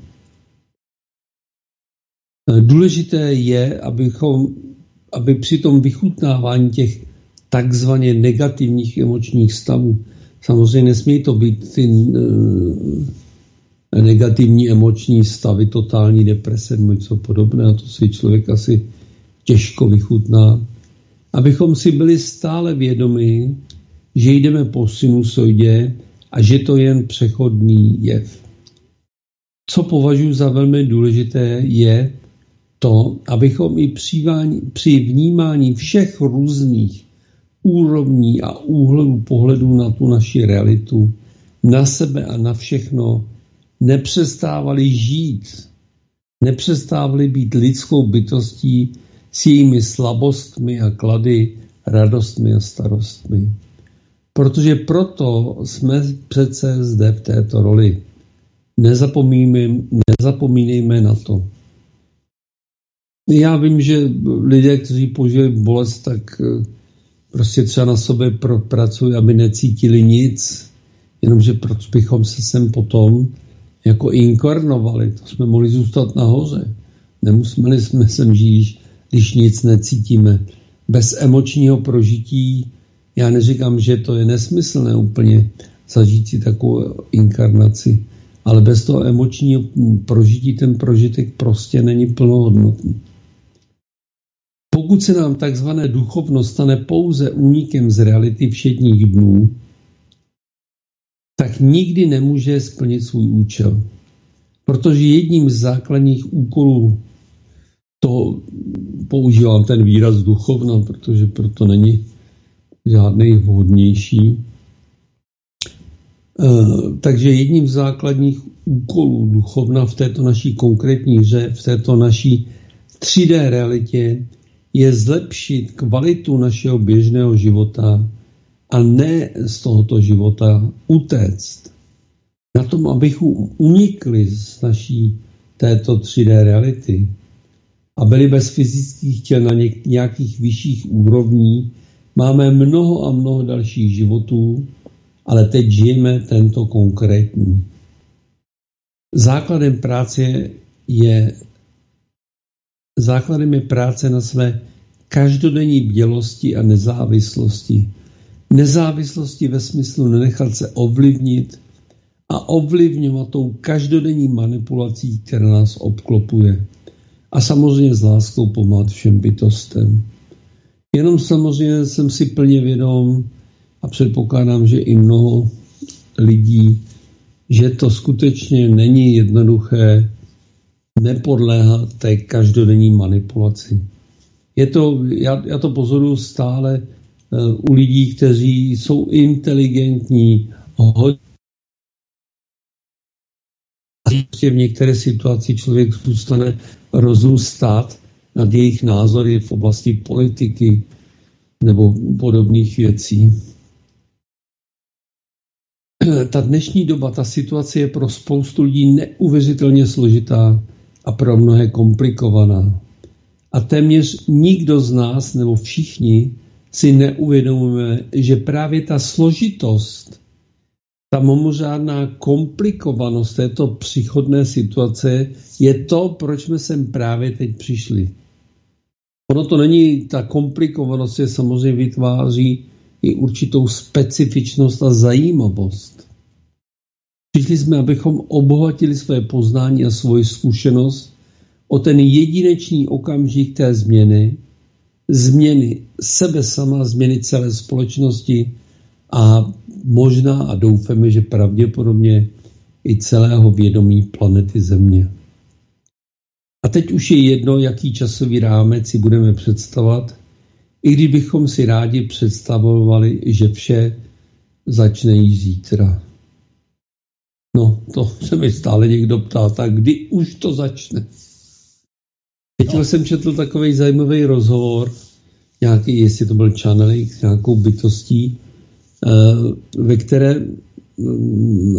Důležité je, abychom, aby při tom vychutnávání těch takzvaně negativních emočních stavů Samozřejmě nesmí to být ty eh, negativní emoční stavy, totální deprese nebo něco podobného, to si člověk asi těžko vychutná. Abychom si byli stále vědomi, že jdeme po sinusoidě a že to je jen přechodný jev. Co považuji za velmi důležité je to, abychom i při vnímání všech různých úrovní a úhlu pohledu na tu naši realitu, na sebe a na všechno, nepřestávali žít, nepřestávali být lidskou bytostí s jejími slabostmi a klady, radostmi a starostmi. Protože proto jsme přece zde v této roli. Nezapomínejme, nezapomínejme na to. Já vím, že lidé, kteří požili bolest, tak prostě třeba na sobě pracují, aby necítili nic, jenomže proč bychom se sem potom jako inkarnovali, to jsme mohli zůstat nahoře. Nemuseli jsme sem žít, když nic necítíme. Bez emočního prožití, já neříkám, že to je nesmyslné úplně zažít si takovou inkarnaci, ale bez toho emočního prožití ten prožitek prostě není plnohodnotný. Pokud se nám takzvané duchovno stane pouze únikem z reality všedních dnů, tak nikdy nemůže splnit svůj účel. Protože jedním z základních úkolů, to používám ten výraz duchovna, protože proto není žádný vhodnější. Eh, takže jedním z základních úkolů duchovna v této naší konkrétní hře, v této naší 3D realitě je zlepšit kvalitu našeho běžného života a ne z tohoto života utéct. Na tom, abychom unikli z naší této 3D reality a byli bez fyzických těl na nějakých vyšších úrovní, máme mnoho a mnoho dalších životů, ale teď žijeme tento konkrétní. Základem práce je základem je práce na své každodenní bdělosti a nezávislosti. Nezávislosti ve smyslu nenechat se ovlivnit a ovlivňovat tou každodenní manipulací, která nás obklopuje. A samozřejmě s láskou pomáhat všem bytostem. Jenom samozřejmě jsem si plně vědom a předpokládám, že i mnoho lidí, že to skutečně není jednoduché nepodléhat té každodenní manipulaci. Je to, já, já to pozoruju stále uh, u lidí, kteří jsou inteligentní, hodně v některé situaci člověk zůstane rozum stát nad jejich názory v oblasti politiky nebo podobných věcí. (clears throat) Ta dnešní doba, ta situace je pro spoustu lidí neuvěřitelně složitá a pro mnohé komplikovaná. A téměř nikdo z nás, nebo všichni, si neuvědomujeme, že právě ta složitost, ta mimořádná komplikovanost této příchodné situace je to, proč jsme sem právě teď přišli. Ono to není, ta komplikovanost je samozřejmě vytváří i určitou specifičnost a zajímavost. Přišli jsme, abychom obohatili své poznání a svoji zkušenost o ten jedinečný okamžik té změny, změny sebe sama, změny celé společnosti a možná a doufáme, že pravděpodobně i celého vědomí planety Země. A teď už je jedno, jaký časový rámec si budeme představovat, i kdybychom si rádi představovali, že vše začne již zítra. No, to se mi stále někdo ptá, tak kdy už to začne? Teď no. jsem četl takový zajímavý rozhovor, nějaký, jestli to byl channeling s nějakou bytostí, eh, ve které, mm,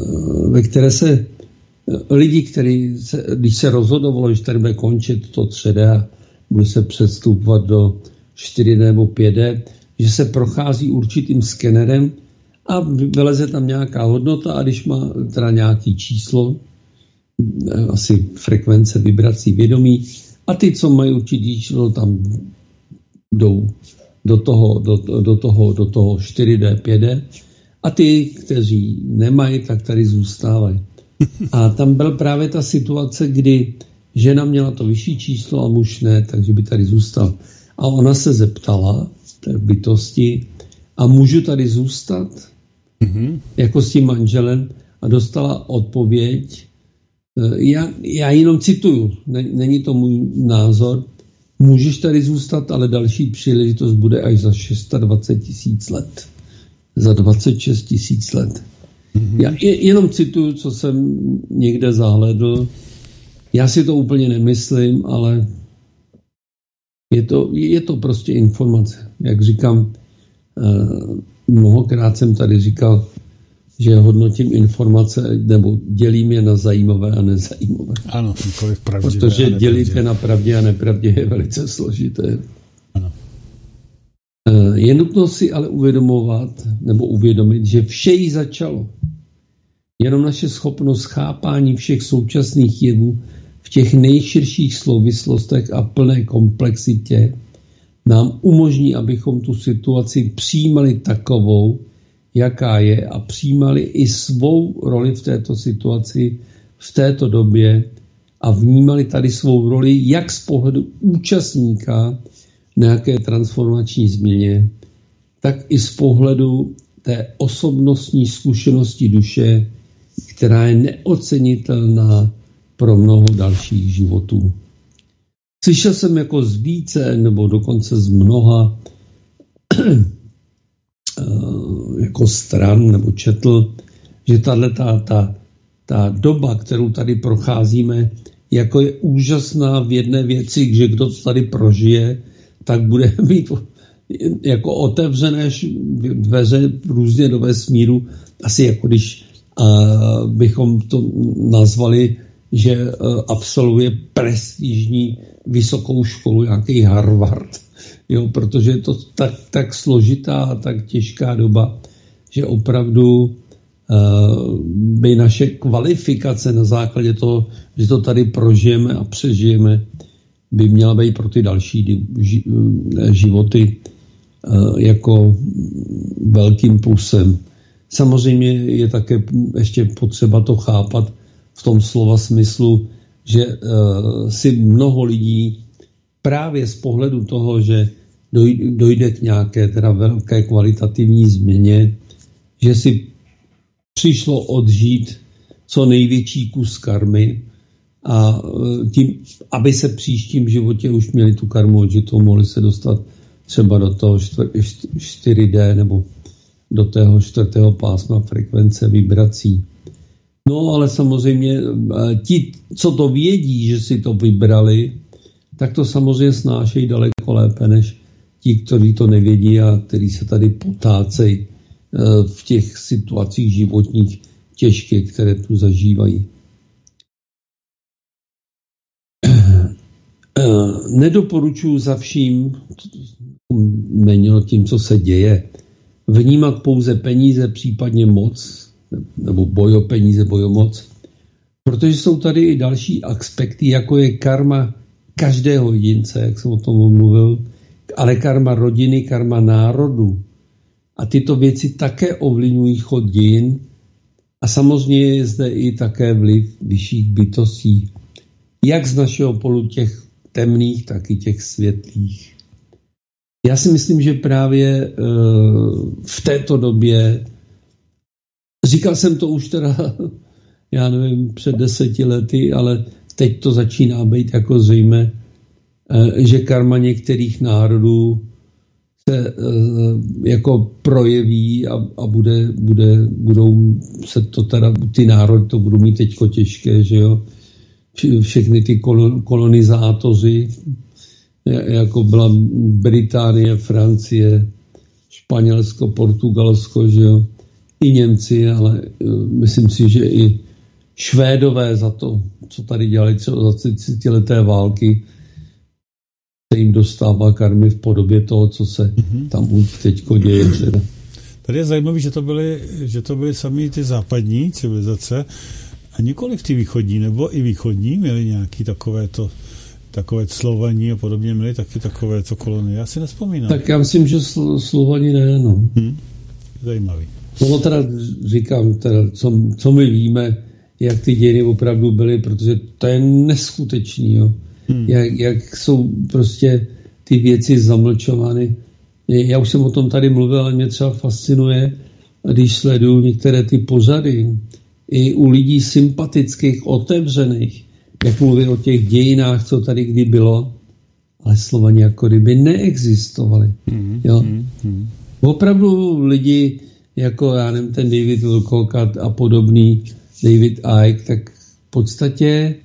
ve které se eh, lidi, který se, když se rozhodovalo, že tady bude končit to 3D a bude se předstupovat do 4D nebo 5D, že se prochází určitým skenerem a vyleze tam nějaká hodnota a když má teda nějaký číslo, eh, asi frekvence vibrací vědomí, a ty, co mají určitý číslo, tam jdou do toho, do, do, toho, do toho 4D, 5D a ty, kteří nemají, tak tady zůstávají. A tam byl právě ta situace, kdy žena měla to vyšší číslo a muž ne, takže by tady zůstal. A ona se zeptala té bytosti, a můžu tady zůstat? Mm-hmm. Jako s tím manželem a dostala odpověď, e, já, já jenom cituju, není to můj názor, můžeš tady zůstat, ale další příležitost bude až za 620 tisíc let. Za 26 tisíc let. Mm-hmm. Já jenom cituju, co jsem někde zahledl. Já si to úplně nemyslím, ale je to, je to prostě informace. Jak říkám, eh, mnohokrát jsem tady říkal, že hodnotím informace nebo dělím je na zajímavé a nezajímavé. Ano, nikoliv pravdivé Protože dělit je na pravdě a nepravdě je velice složité. Ano. Eh, je nutno si ale uvědomovat nebo uvědomit, že vše jí začalo. Jenom naše schopnost chápání všech současných jevů v těch nejširších souvislostech a plné komplexitě nám umožní, abychom tu situaci přijímali takovou, jaká je a přijímali i svou roli v této situaci, v této době a vnímali tady svou roli jak z pohledu účastníka, nějaké transformační změně, tak i z pohledu té osobnostní zkušenosti duše, která je neocenitelná pro mnoho dalších životů. Slyšel jsem jako z více nebo dokonce z mnoha (clears throat) jako stran nebo četl, že tahle ta, ta, ta doba, kterou tady procházíme, jako je úžasná v jedné věci, že kdo to tady prožije, tak bude (laughs) mít jako otevřené dveře různě do vesmíru, asi jako když uh, bychom to nazvali, že uh, absolvuje prestižní vysokou školu, nějaký Harvard, jo, protože je to tak, tak složitá a tak těžká doba, že opravdu by naše kvalifikace na základě toho, že to tady prožijeme a přežijeme, by měla být pro ty další životy Eh, jako velkým plusem. Samozřejmě je také ještě potřeba to chápat v tom slova smyslu, že eh, si mnoho lidí právě z pohledu toho, že dojde k nějaké teda velké kvalitativní změně, že si přišlo odžít co největší kus karmy a eh, tím, aby se příštím životě už měli tu karmu odžitou, mohli se dostat třeba do toho 4D nebo do tého čtvrtého pásma frekvence vibrací. No ale samozřejmě eh, ti, co to vědí, že si to vybrali, tak to samozřejmě snášejí daleko lépe než ti, kteří to nevědí a kteří se tady potácejí eh, v těch situacích životních těžkých, které tu zažívají. Eh, nedoporučuji za vším, měnilo tím, co se děje, vnímat pouze peníze, případně moc, nebo boj o peníze, boj o moc, protože jsou tady i další aspekty, jako je karma každého jedince, jak jsem o tom mluvil, ale karma rodiny, karma národu. A tyto věci také ovlivňují chod dějin a samozřejmě je zde i také vliv vyšších bytostí, jak z našeho polu těch temných, tak i těch světlých. Já si myslím, že právě uh, v této době, říkal jsem to už teda, (laughs) já nevím, před deseti lety, ale teď to začíná být jako zřejmé, uh, že karma některých národů se uh, jako projeví a, a bude, bude, budou se to teda, ty národy to budou mít teďko těžké, že jo, všechny ty kolonizátoři, jako byla Británie, Francie, Španělsko, Portugalsko, že jo, i Němci, ale e, myslím si, že i Švédové za to, co tady dělali třeba za 30 leté války, se jim dostává karmy v podobě toho, co se mm-hmm. tam už teď děje. Teda. Tady je zajímavé, že to byly, že to byly sami ty západní civilizace, a nikoli v ty východní, nebo i východní měli nějaký takové to takové Slovaní a podobně měli taky takové to kolony. Já si nespomínám. Tak já myslím, že sl- Slovani ne, no. Hmm. Zajímavý. No teda říkám, teda, co, co my víme, jak ty dějiny opravdu byly, protože to je neskutečný, jo. Hmm. Jak, jak jsou prostě ty věci zamlčovány. Já už jsem o tom tady mluvil, ale mě třeba fascinuje, když sleduju některé ty pořady, i u lidí sympatických, otevřených, jak mluví o těch dějinách, co tady kdy bylo, ale Slovani jako kdyby neexistovali. Mm, jo? Mm, Opravdu lidi, jako já nevím, ten David Wilcock a, podobný, David Icke, tak v podstatě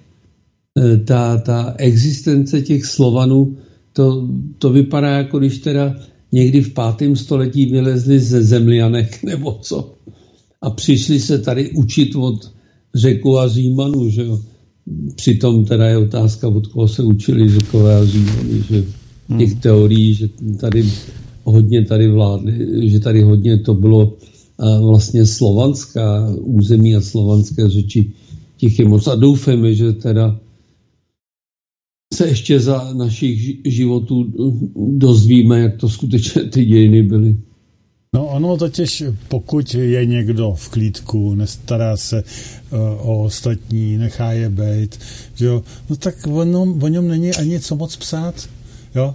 e, ta, ta existence těch Slovanů, to, to vypadá jako když teda někdy v pátém století vylezli ze zemlianek (laughs) nebo co a přišli se tady učit od řeku a Římanů, že jo. Přitom teda je otázka, od koho se učili řekové a Římany, že těch hmm. teorií, že tady hodně tady vládly, že tady hodně to bylo vlastně slovanská území a slovanské řeči těch je moc. A doufáme, že teda se ještě za našich životů dozvíme, jak to skutečně ty dějiny byly. No ono totiž, pokud je někdo v klídku, nestará se uh, o ostatní, nechá je být, jo, no tak o něm, o něm není ani co moc psát, jo.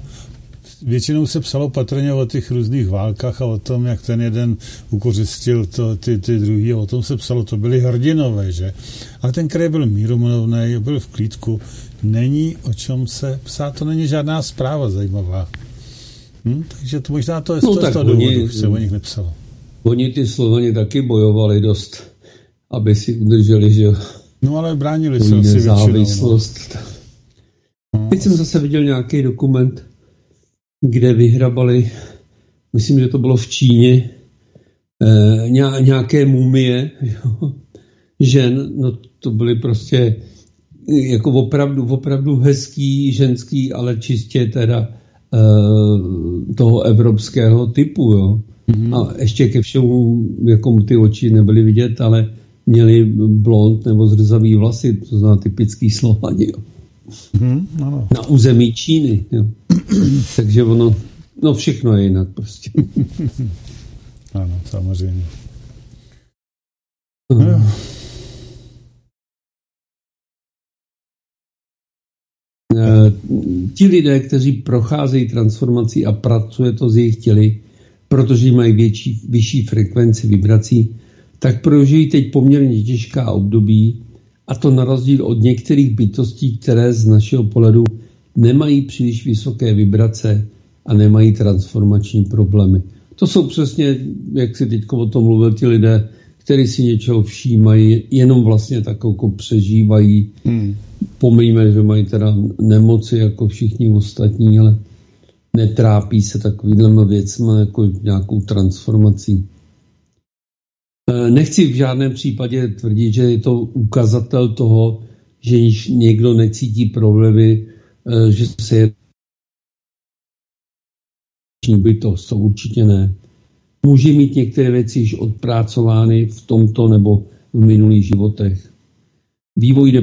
Většinou se psalo patrně o těch různých válkách a o tom, jak ten jeden ukořistil to, ty, ty druhý, o tom se psalo, to byly hrdinové, že? Ale ten, který byl mírumilovný, byl v klídku, není o čem se psát, to není žádná zpráva zajímavá. Hm? Takže to možná to je no, z toho důvodu, se o nich nepsalo. Oni ty Slovani taky bojovali dost, aby si udrželi, že No ale bránili se asi závislost. No. no. Teď jsem zase viděl nějaký dokument, kde vyhrabali, myslím, že to bylo v Číně, eh, nějaké mumie jo, žen, no to byly prostě jako opravdu, opravdu hezký, ženský, ale čistě teda eh, toho evropského typu, jo. Mm-hmm. A ještě ke všemu, jako ty oči nebyly vidět, ale měli blond nebo zrzavý vlasy, to znamená typický Slovani. Jo. Mm, ano. Na území Číny. Jo. (clears throat) Takže ono, no všechno je jinak prostě. (laughs) ano, samozřejmě. No. E, ti lidé, kteří procházejí transformací a pracuje to z jejich těly, protože mají větší, vyšší frekvenci vibrací, tak prožijí teď poměrně těžká období, a to na rozdíl od některých bytostí, které z našeho pohledu nemají příliš vysoké vibrace a nemají transformační problémy. To jsou přesně, jak si teď o tom mluvil, ti lidé, kteří si něčeho všímají, jenom vlastně tak jako přežívají. Hmm. Pomíme, že mají teda nemoci jako všichni ostatní, ale netrápí se takovýhle věcmi jako nějakou transformací. E, nechci v žádném případě tvrdit, že je to ukazatel toho, že někdo necítí problémy, e, že se je bytost, to určitě ne. Může mít některé věci již odpracovány v tomto nebo v minulých životech. Vývoj jde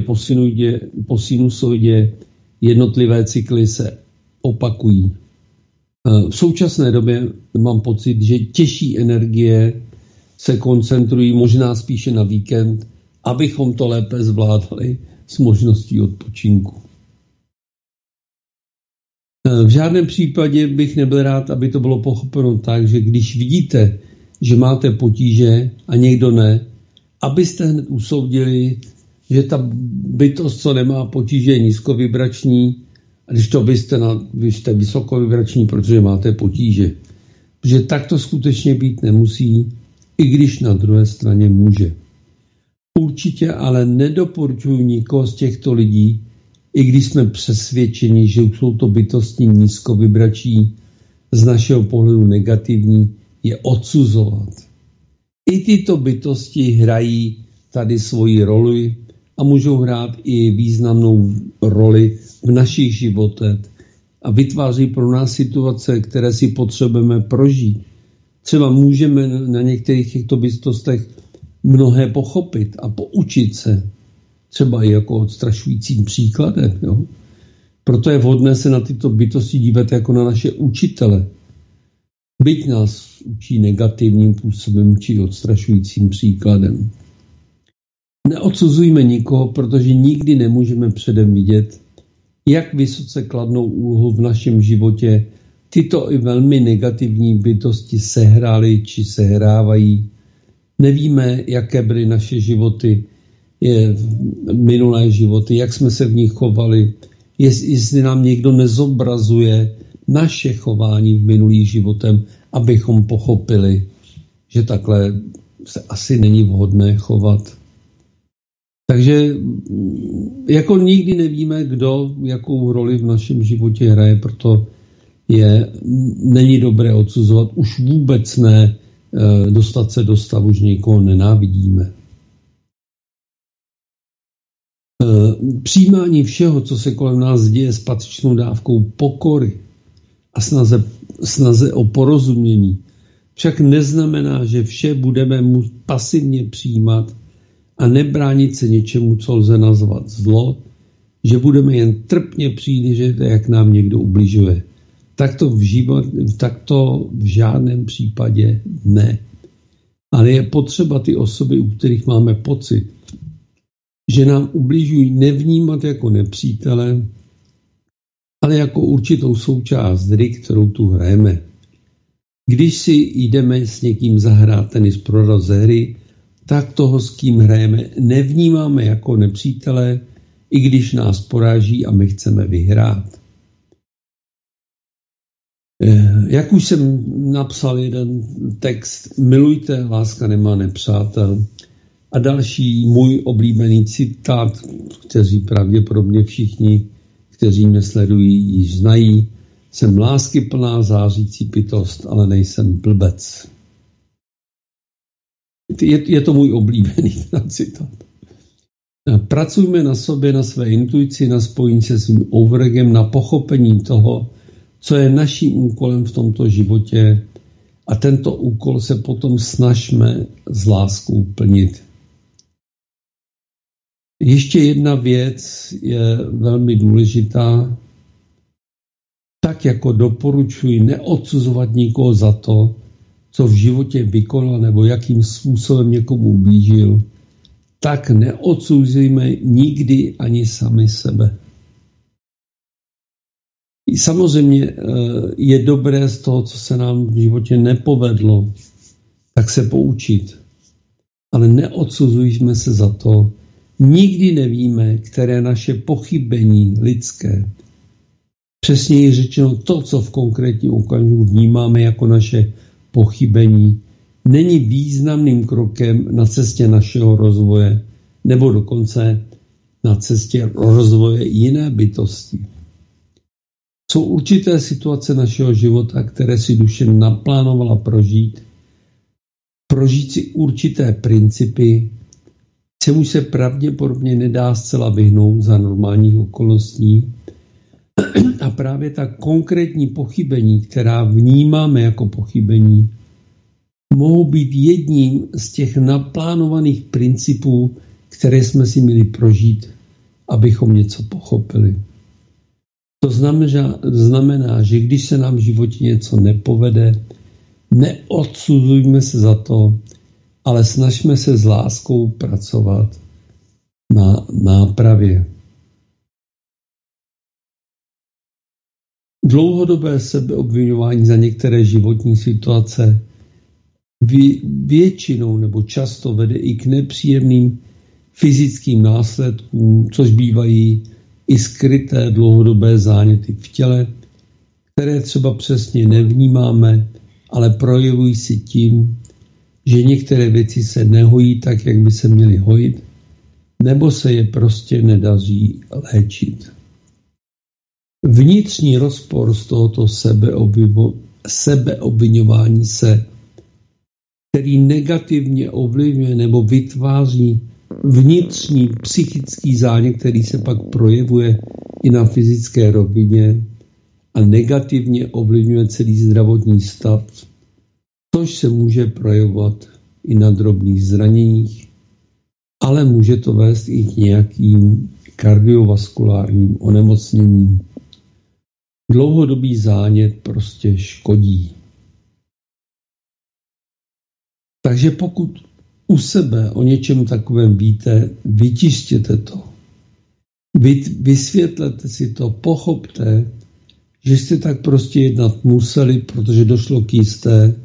po, sinusoidě, jednotlivé cykly se opakují. E, v současné době mám pocit, že těžší energie se koncentrují možná spíše na víkend, abychom to lépe zvládali s možností odpočinku. E, v žádném případě bych nebyl rád, aby to bylo pochopeno tak, že když vidíte, že máte potíže a někdo ne, abyste hned usoudili, že ta bytost, co nemá potíže, je nízkovibrační, a když to byste, na, vy jste vysokovibrační, protože máte potíže. Protože tak to skutečně být nemusí i když na druhé straně může. Určitě ale nedoporučuji nikoho z těchto lidí, i když jsme přesvědčeni, že jsou to bytosti nízkovibrační, z našeho pohledu negativní, je odsuzovat. I tyto bytosti hrají tady svoji roli a můžou hrát i významnou roli v našich životech a vytváří pro nás situace, které si potřebujeme prožít třeba můžeme na některých těchto bytostech mnohé pochopit a poučit se, třeba i jako odstrašujícím příkladem. Jo? Proto je vhodné se na tyto bytosti dívat jako na naše učitele. Byť nás učí negativním působem či odstrašujícím příkladem. Neodsuzujme nikoho, protože nikdy nemůžeme předem vidět, jak vysoce kladnou úlohu v našem životě tyto i velmi negativní bytosti sehrály či sehrávají. Nevíme, jaké byly naše životy, je minulé životy, jak jsme se v nich chovali, jestli nám někdo nezobrazuje naše chování v minulých životem, abychom pochopili, že takhle se asi není vhodné chovat. Takže jako nikdy nevíme, kdo jakou roli v našem životě hraje, proto je, není dobré odsuzovat, už vůbec ne eh, dostat se do stavu, že někoho nenávidíme. Eh, přijímání všeho, co se kolem nás děje s patřičnou dávkou pokory a snaze, snaze o porozumění, však neznamená, že vše budeme mu pasivně přijímat a nebránit se něčemu, co lze nazvat zlo, že budeme jen trpně přihlížet, jak nám někdo ubližuje tak to v, život, tak to v žádném případě ne. Ale je potřeba ty osoby, u kterých máme pocit, že nám ubližují, nevnímat jako nepřítele, ale jako určitou součást hry, kterou tu hrajeme. Když si jdeme s někým zahrát tenis pro rozehry, tak toho, s kým hrajeme, nevnímáme jako nepřítele, i když nás poráží a my chceme vyhrát. Eh, jak už jsem napsal jeden text, milujte, láska nemá nepřátel. A další můj oblíbený citát, kteří pravděpodobně všichni, kteří mě sledují, již znají. Jsem lásky plná zářící pitost, ale nejsem blbec. Je, je to můj oblíbený (laughs) citát. Pracujme na sobě, na své intuici, na spojení se svým overegem, na pochopení toho, co je naším úkolem v tomto životě a tento úkol se potom snažme s láskou plnit. Ještě jedna věc je velmi důležitá. Tak jako doporučuji neodsuzovat nikoho za to, co v životě vykonal nebo jakým způsobem někomu ublížil, tak neodsuzujme nikdy ani sami sebe. Samozřejmě eh, je dobré z toho, co se nám v životě nepovedlo, tak se poučit. Ale neodsuzujme se za to. Nikdy nevíme, které naše pochybení lidské, přesněji řečeno to, co v konkrétním okamžiku vnímáme jako naše pochybení, není významným krokem na cestě našeho rozvoje nebo dokonce na cestě rozvoje jiné bytosti. Jsou určité situace našeho života, které si duše naplánovala prožít, prožít si určité principy, čemu se pravděpodobně nedá zcela vyhnout za normálních okolností. A právě ta konkrétní pochybení, která vnímáme jako pochybení, mohou být jedním z těch naplánovaných principů, které jsme si měli prožít, abychom něco pochopili. To znamená, znamená, že když se nám v životě něco nepovede, neodsuzujme se za to, ale snažme se s láskou pracovat na nápravě. Dlouhodobé sebeobvinování za některé životní situace většinou nebo často vede i k nepříjemným fyzickým následkům, což bývají i skryté dlouhodobé záněty v těle, které třeba přesně nevnímáme, ale projevují si tím, že některé věci se nehojí tak, jak by se měly hojit, nebo se je prostě nedaří léčit. Vnitřní rozpor z tohoto sebeobvinování se, který negativně ovlivňuje nebo vytváří vnitřní psychický zánět, který se pak projevuje i na fyzické rovině a negativně ovlivňuje celý zdravotní stav, což se může projevovat i na drobných zraněních, ale může to vést i k nějakým kardiovaskulárním onemocněním. Dlouhodobý zánět prostě škodí. Takže pokud u sebe o něčem takovém víte, vytištěte to. Vy, vysvětlete si to, pochopte, že jste tak prostě jednat museli, protože došlo k jisté,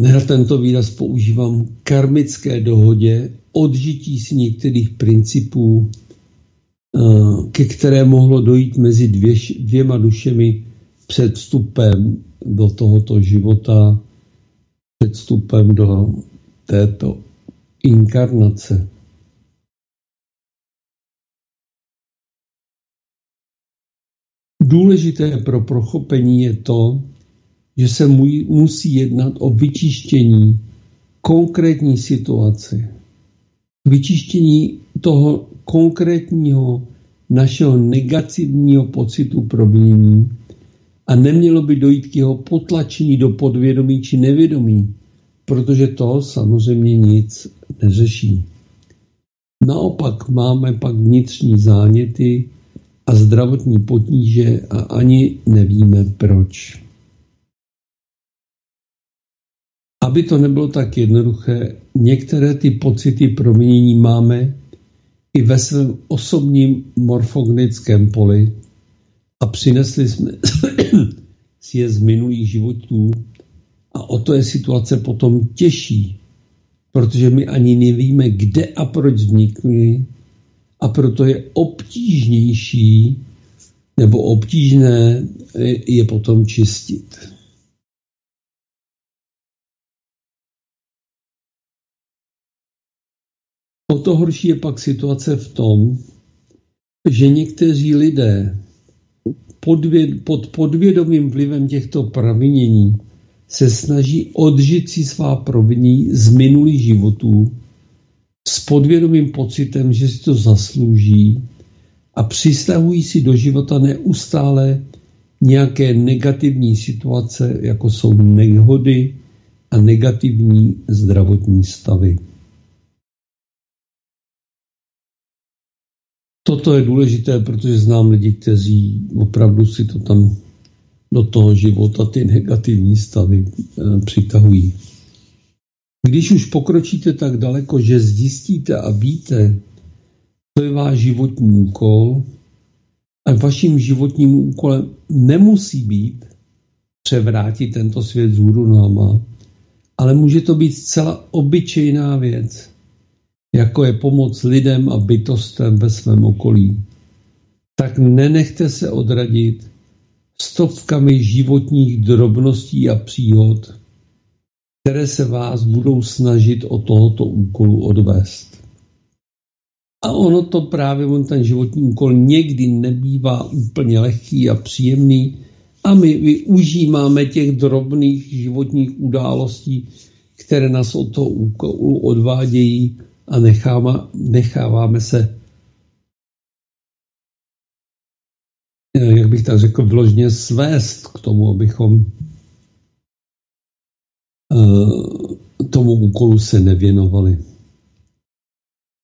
ne tento výraz používám, karmické dohodě, odžití si některých principů, eh, ke které mohlo dojít mezi dvě, dvěma dušemi před vstupem do tohoto života, před vstupem do této inkarnace. Důležité pro prochopení je to, že se musí jednat o vyčištění konkrétní situace. Vyčištění toho konkrétního našeho negativního pocitu promění a nemělo by dojít k jeho potlačení do podvědomí či nevědomí, protože to samozřejmě nic neřeší. Naopak máme pak vnitřní záněty a zdravotní potíže a ani nevíme proč. Aby to nebylo tak jednoduché, některé ty pocity proměnění máme i ve svém osobním morfognickém poli, a přinesli jsme (coughs) si je z minulých životů a o to je situace potom těžší, protože my ani nevíme, kde a proč vznikly a proto je obtížnější nebo obtížné je potom čistit. O to horší je pak situace v tom, že někteří lidé pod podvědomým vlivem těchto pravinění se snaží odžít si svá provinění z minulých životů s podvědomým pocitem, že si to zaslouží a přistahují si do života neustále nějaké negativní situace, jako jsou nehody a negativní zdravotní stavy. Toto je důležité, protože znám lidi, kteří opravdu si to tam do toho života ty negativní stavy e, přitahují. Když už pokročíte tak daleko, že zjistíte a víte, to je váš životní úkol, a vaším životním úkolem nemusí být převrátit tento svět z hůru náma, ale může to být zcela obyčejná věc jako je pomoc lidem a bytostem ve svém okolí, tak nenechte se odradit stovkami životních drobností a příhod, které se vás budou snažit o tohoto úkolu odvést. A ono to právě, on ten životní úkol někdy nebývá úplně lehký a příjemný a my využíváme těch drobných životních událostí, které nás od toho úkolu odvádějí a necháme, necháváme se, jak bych tak řekl, vložně svést k tomu, abychom eh, tomu úkolu se nevěnovali.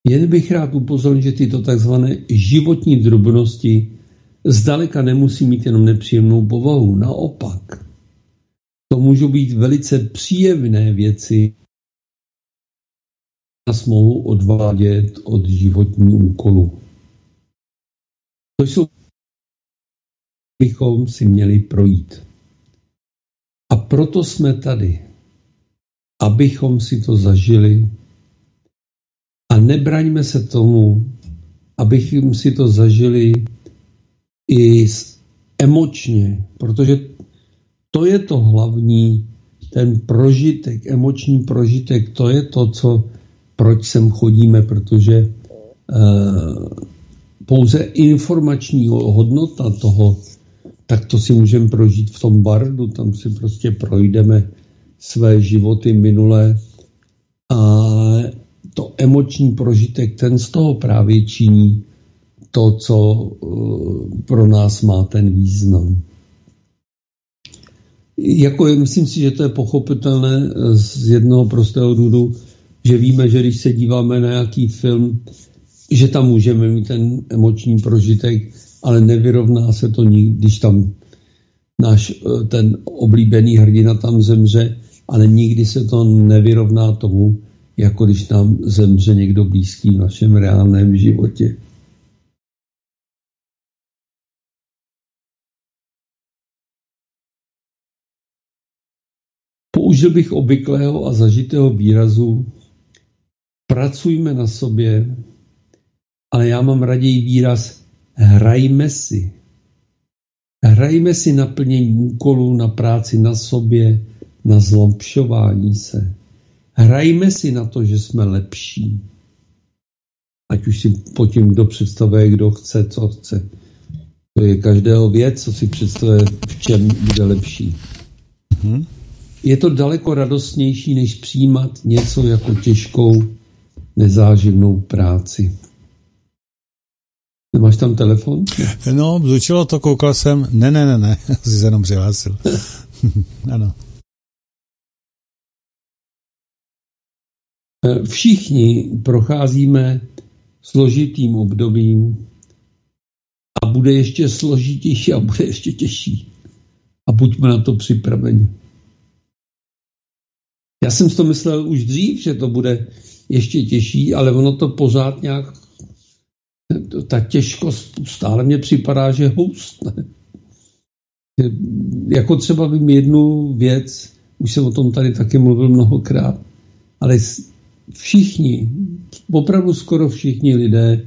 Jen bych rád upozornil, že tyto takzvané životní drobnosti zdaleka nemusí mít jenom nepříjemnou povahu. Naopak, to můžou být velice příjemné věci, nás mohou odvádět od životní úkolu. To jsou bychom si měli projít. A proto jsme tady, abychom si to zažili a nebraňme se tomu, abychom si to zažili i emočně, protože to je to hlavní, ten prožitek, emoční prožitek, to je to, co proč sem chodíme, protože uh, pouze informační hodnota toho, tak to si můžeme prožít v tom bardu, tam si prostě projdeme své životy minulé a to emoční prožitek, ten z toho právě činí to, co uh, pro nás má ten význam. Jako je, myslím si, že to je pochopitelné z jednoho prostého důvodu, že víme, že když se díváme na nějaký film, že tam můžeme mít ten emoční prožitek, ale nevyrovná se to nikdy, když tam náš eh, ten oblíbený hrdina tam zemře, ale nikdy se to nevyrovná tomu, jako když nám zemře někdo blízký v našem reálném životě. Použil bych obvyklého a zažitého výrazu pracujme na sobě, ale já mám raději výraz hrajme si. Hrajme si na plnění úkolů, na práci na sobě, na zlepšování se. Hrajme si na to, že jsme lepší. Ať už si po tím, kdo představuje, kdo chce, co chce. To je každého věc, co si představuje, v čem bude lepší. Mm-hmm. Je to daleko radostnější, než přijímat něco jako těžkou nezáživnou práci. Nemáš tam telefon? No, zvučilo to, koukal jsem. Ne, ne, ne, ne, (laughs) jsi se jenom přihlásil. (laughs) ano. Všichni procházíme složitým obdobím a bude ještě složitější a bude ještě těžší. A buďme na to připraveni. Já jsem si to myslel už dřív, že to bude ještě těžší, ale ono to pořád nějak, ta těžkost stále mě připadá, že houstne. Jako třeba vím jednu věc, už jsem o tom tady taky mluvil mnohokrát, ale všichni, opravdu skoro všichni lidé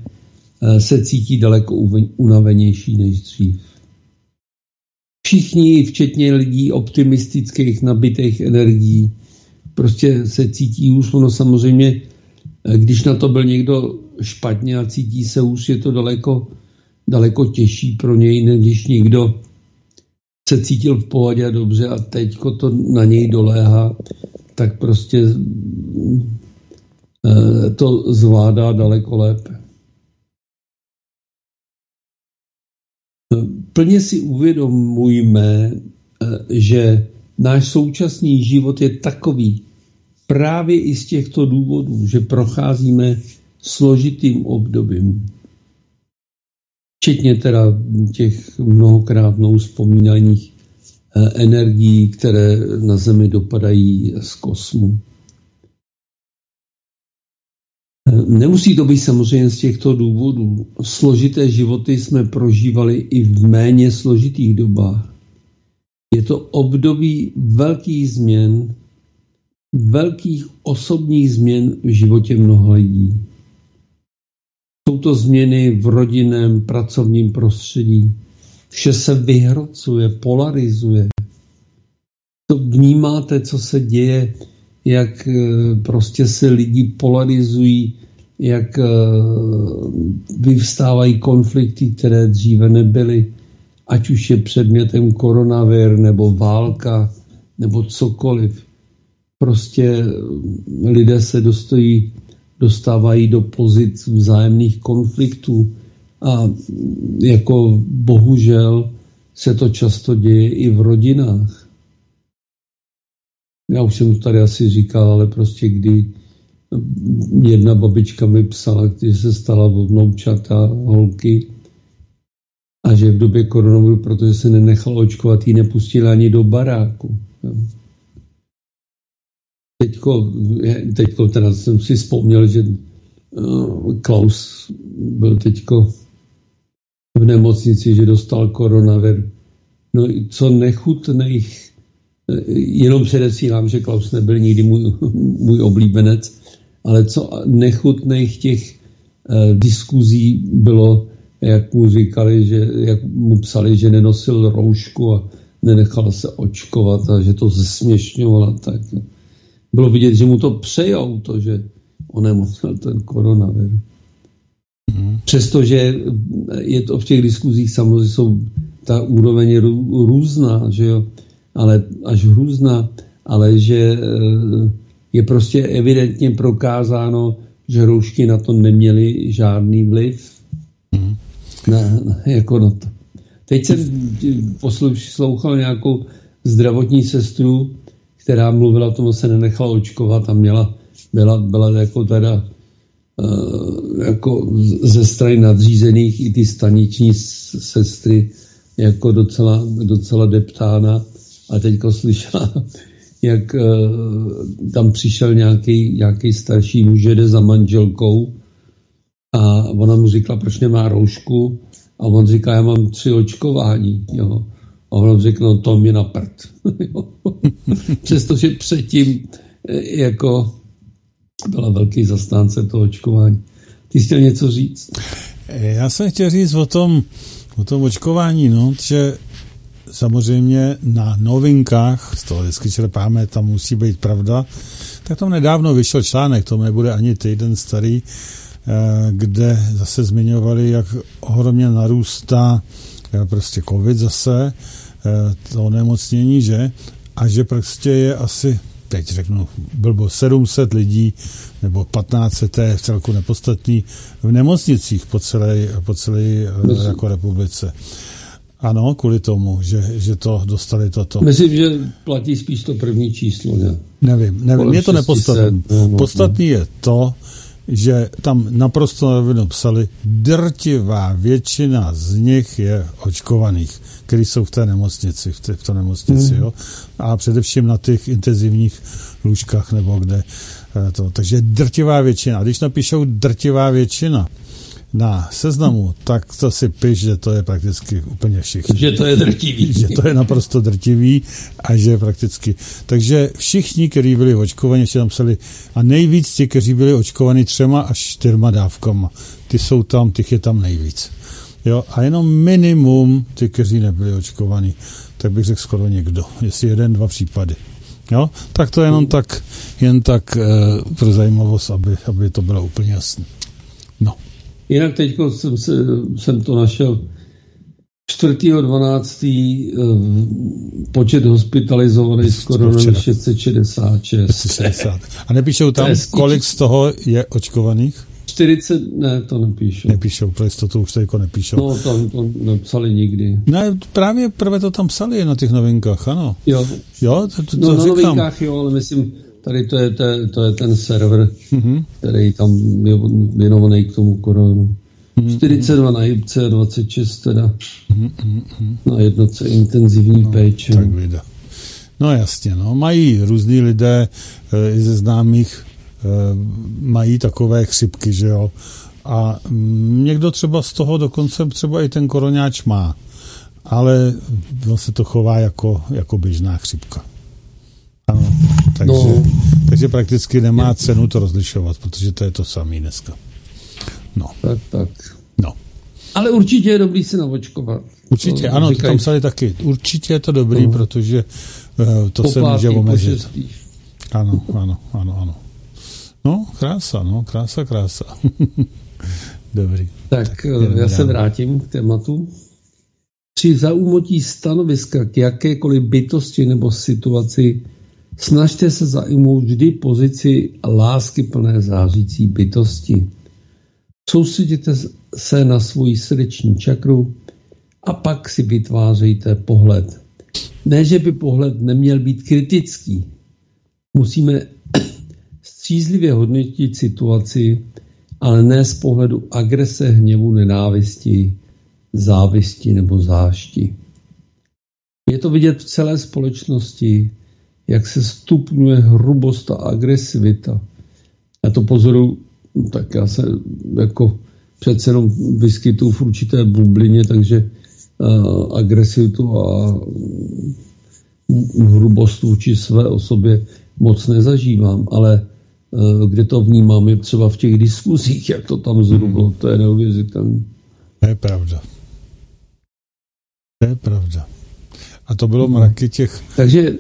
eh, se cítí daleko unavenější než dřív. Všichni, včetně lidí optimistických, nabitých energií, prostě se cítí ono samozřejmě, eh, když na to byl někdo špatně a cítí se už, je to daleko, daleko těžší pro něj, než když někdo se cítil v pohodě a dobře a teď to na něj doléhá, tak prostě eh, to zvládá daleko lépe. Plně si uvědomujme, eh, že náš současný život je takový právě i z těchto důvodů, že procházíme složitým obdobím. Včetně teda těch mnohokrát mnou vzpomínaných eh, energií, které na Zemi dopadají z kosmu. Nemusí to být samozřejmě z těchto důvodů. Složité životy jsme prožívali i v méně složitých dobách. Je to období velkých změn, velkých osobních změn v životě mnoha lidí. Jsou to změny v rodinném, pracovním prostředí. Vše se vyhrocuje, polarizuje. To vnímáte, co se děje, jak eh, prostě se lidi polarizují, jak eh, vyvstávají konflikty, které dříve nebyly, ať už je předmětem koronavir nebo válka nebo cokoliv. Prostě eh, lidé se dostojí, dostávají do pozic vzájemných konfliktů a jako bohužel se to často děje i v rodinách. Já už jsem to tady asi říkal, ale prostě kdy jedna babička mi psala, když se stala vnoučata holky a že v době koronaviru, protože se nenechal očkovat, ji nepustili ani do baráku. Jo. Teďko, teďko teda jsem si vzpomněl, že uh, Klaus byl teďko v nemocnici, že dostal koronavir. No co nechutných, jenom předesílám, že Klaus nebyl nikdy můj, můj oblíbenec, ale co nechutných těch uh, diskuzí bylo, jak mu říkali, že, jak mu psali, že nenosil roušku a nenechal se očkovat a že to zesměšňovala tak. Bylo vidět, že mu to přejou, to, že onemocnil ten koronavir. Mm. Přestože je to v těch diskuzích samozřejmě jsou ta úroveň je různá, že jo, ale až různá, ale že eh, je prostě evidentně prokázáno, že roušky na to neměly žádný vliv. Mm. Na, na, jako na to. Teď jsem poslouchal nějakou zdravotní sestru, která mluvila o tom, se nenechala očkovat a měla, byla, byla jako teda uh, jako ze strany nadřízených i ty staniční sestry jako docela, docela deptána a teďko slyšela, (laughs) jak uh, tam přišel nějaký, nějaký starší muž, jede za manželkou a ona mu říkala, proč nemá roušku a on říká, já mám tři očkování. Jo. A on řekl, no to mě na prd. (laughs) Přestože předtím eh, jako byla velký zastánce toho očkování. Ty jsi chtěl něco říct? Já jsem chtěl říct o tom, o tom očkování, no, že samozřejmě na novinkách, z toho vždycky čerpáme, tam musí být pravda, tak tam nedávno vyšel článek, to nebude ani týden starý, eh, kde zase zmiňovali, jak ohromně narůstá prostě covid zase, Eh, to onemocnění, že? A že prostě je asi, teď řeknu, bylo 700 lidí nebo 1500, to je v celku nepodstatný, v nemocnicích po celé, po celé eh, jako republice. Ano, kvůli tomu, že, že to dostali toto. Myslím, že platí spíš to první číslo, ne? Nevím, nevím, je to nepodstatné. No, no, Podstatný no. je to, že tam naprosto na psali, drtivá většina z nich je očkovaných, kteří jsou v té nemocnici, v té, v té nemocnici, mm. jo? A především na těch intenzivních lůžkách nebo kde eh, to. Takže drtivá většina. Když napíšou drtivá většina, na seznamu, tak to si piš, že to je prakticky úplně všichni. Že to je drtivý. že to je naprosto drtivý a že prakticky. Takže všichni, kteří byli očkovaní, ještě tam psali, a nejvíc ti, kteří byli očkovaní třema až čtyřma dávkama, ty jsou tam, těch je tam nejvíc. Jo, a jenom minimum ty, kteří nebyli očkovaní, tak bych řekl skoro někdo, jestli jeden, dva případy. Jo, tak to jenom tak, jen tak e, pro zajímavost, aby, aby to bylo úplně jasné. No. Jinak teď jsem, se, jsem to našel 4.12. Eh, počet hospitalizovaných skoro 666. 660. A nepíšou tam, kolik z toho je očkovaných? 40, ne, to nepíšou. Nepíšou, pro jistotu už to nepíšou. No, to, to nepsali nikdy. Ne, právě prvé to tam psali na těch novinkách, ano. Jo. Jo, to, to, no, to na říkám. novinkách jo, ale myslím, tady to je, to, to je ten server, mm-hmm. který tam je věnovaný k tomu koronu. Mm-hmm. 42 na jibce, 26 teda mm-hmm. na jednotce intenzivní no, péče. Tak vida. No jasně, no. Mají různí lidé e, i ze známých e, mají takové chřipky, že jo. A m, někdo třeba z toho dokonce třeba i ten koronáč má. Ale on se to chová jako, jako běžná chřipka. Ano, takže, no. takže prakticky nemá cenu to rozlišovat, protože to je to samé dneska. No. Tak, tak. No. Ale určitě je dobrý se navočkovat. Určitě, to ano, to tam psali taky. Určitě je to dobrý, no. protože uh, to Popátky, se může omezit. Ano, ano, ano, ano. No, krása, no, krása, krása. (laughs) dobrý. Tak, tak já se vrátím k tématu. Při zaujmutí stanoviska k jakékoliv bytosti nebo situaci snažte se zaujmout vždy pozici lásky plné zářící bytosti. Soustředěte se na svoji srdeční čakru a pak si vytvářejte pohled. Ne, že by pohled neměl být kritický. Musíme (clears throat) střízlivě hodnotit situaci, ale ne z pohledu agrese, hněvu, nenávisti, závisti nebo zášti. Je to vidět v celé společnosti, jak se stupňuje hrubost a agresivita. Já to pozoru, tak já se jako přece jenom vyskytuju v určité bublině, takže uh, agresivitu a hrubost vůči své osobě moc nezažívám, ale uh, kde to vnímám je třeba v těch diskuzích, jak to tam zhrublo, to je neuvěřitelné. To je pravda. To je pravda. A to bylo mraky těch Takže, uh,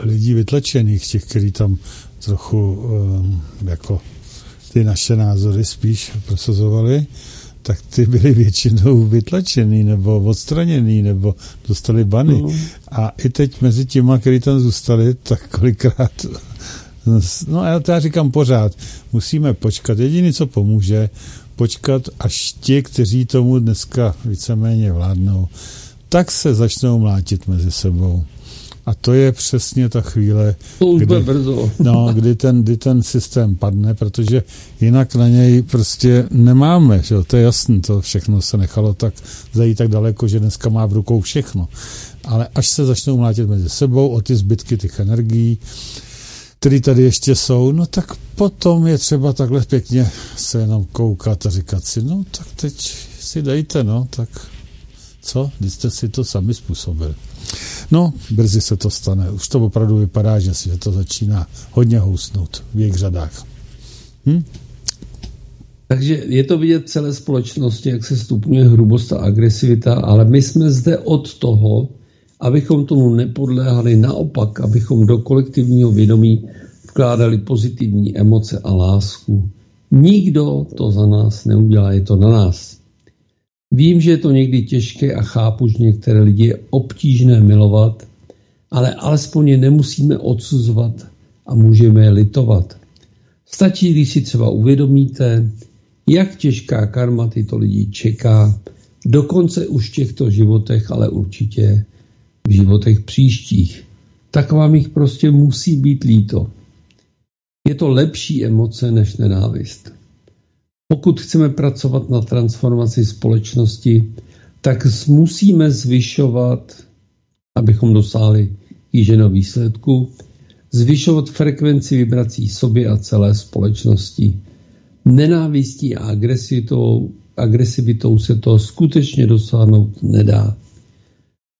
lidí vytlačených, těch, kteří tam trochu um, jako ty naše názory spíš prosazovali, tak ty byly většinou vytlačený nebo odstraněný nebo dostali bany. No. A i teď mezi těma, kteří tam zůstali, tak kolikrát No já to já říkám pořád, musíme počkat. Jediný, co pomůže, počkat, až ti, kteří tomu dneska víceméně vládnou, tak se začnou mlátit mezi sebou. A to je přesně ta chvíle, kdy, brzo. no, kdy, ten, kdy ten systém padne, protože jinak na něj prostě nemáme. Že? To je jasné, to všechno se nechalo tak zajít tak daleko, že dneska má v rukou všechno. Ale až se začnou mlátit mezi sebou o ty zbytky těch energií, které tady ještě jsou, no tak potom je třeba takhle pěkně se jenom koukat a říkat si, no tak teď si dejte, no, tak co, když jste si to sami způsobili. No, brzy se to stane. Už to opravdu vypadá, že si to začíná hodně housnout v jejich řadách. Hm? Takže je to vidět celé společnosti, jak se stupňuje hrubost a agresivita, ale my jsme zde od toho, abychom tomu nepodléhali, naopak, abychom do kolektivního vědomí vkládali pozitivní emoce a lásku. Nikdo to za nás neudělá, je to na nás. Vím, že je to někdy těžké a chápu, že některé lidi je obtížné milovat, ale alespoň je nemusíme odsuzovat a můžeme je litovat. Stačí, když si třeba uvědomíte, jak těžká karma tyto lidi čeká, dokonce už v těchto životech, ale určitě v životech příštích. Tak vám jich prostě musí být líto. Je to lepší emoce než nenávist. Pokud chceme pracovat na transformaci společnosti, tak musíme zvyšovat, abychom dosáhli kýženého výsledku, zvyšovat frekvenci vibrací sobě a celé společnosti. Nenávistí a agresivitou agresivitou se to skutečně dosáhnout nedá.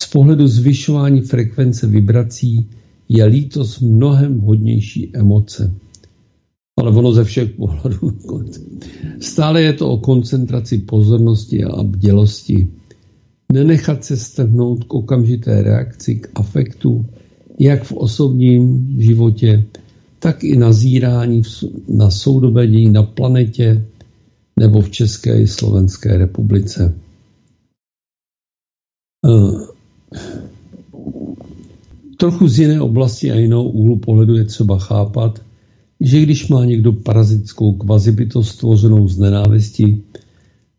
Z pohledu zvyšování frekvence vibrací je lítost mnohem hodnější emoce. Ale ono ze všech pohledů. (laughs) Stále je to o koncentraci pozornosti a bdělosti. Nenechat se strhnout k okamžité reakci, k afektu, jak v osobním životě, tak i nazírání na soudobé dění na planetě nebo v České i Slovenské republice. Eh, trochu z jiné oblasti a jinou úhlu pohledu je třeba chápat, že když má někdo parazitskou kvazibytost stvořenou z nenávisti,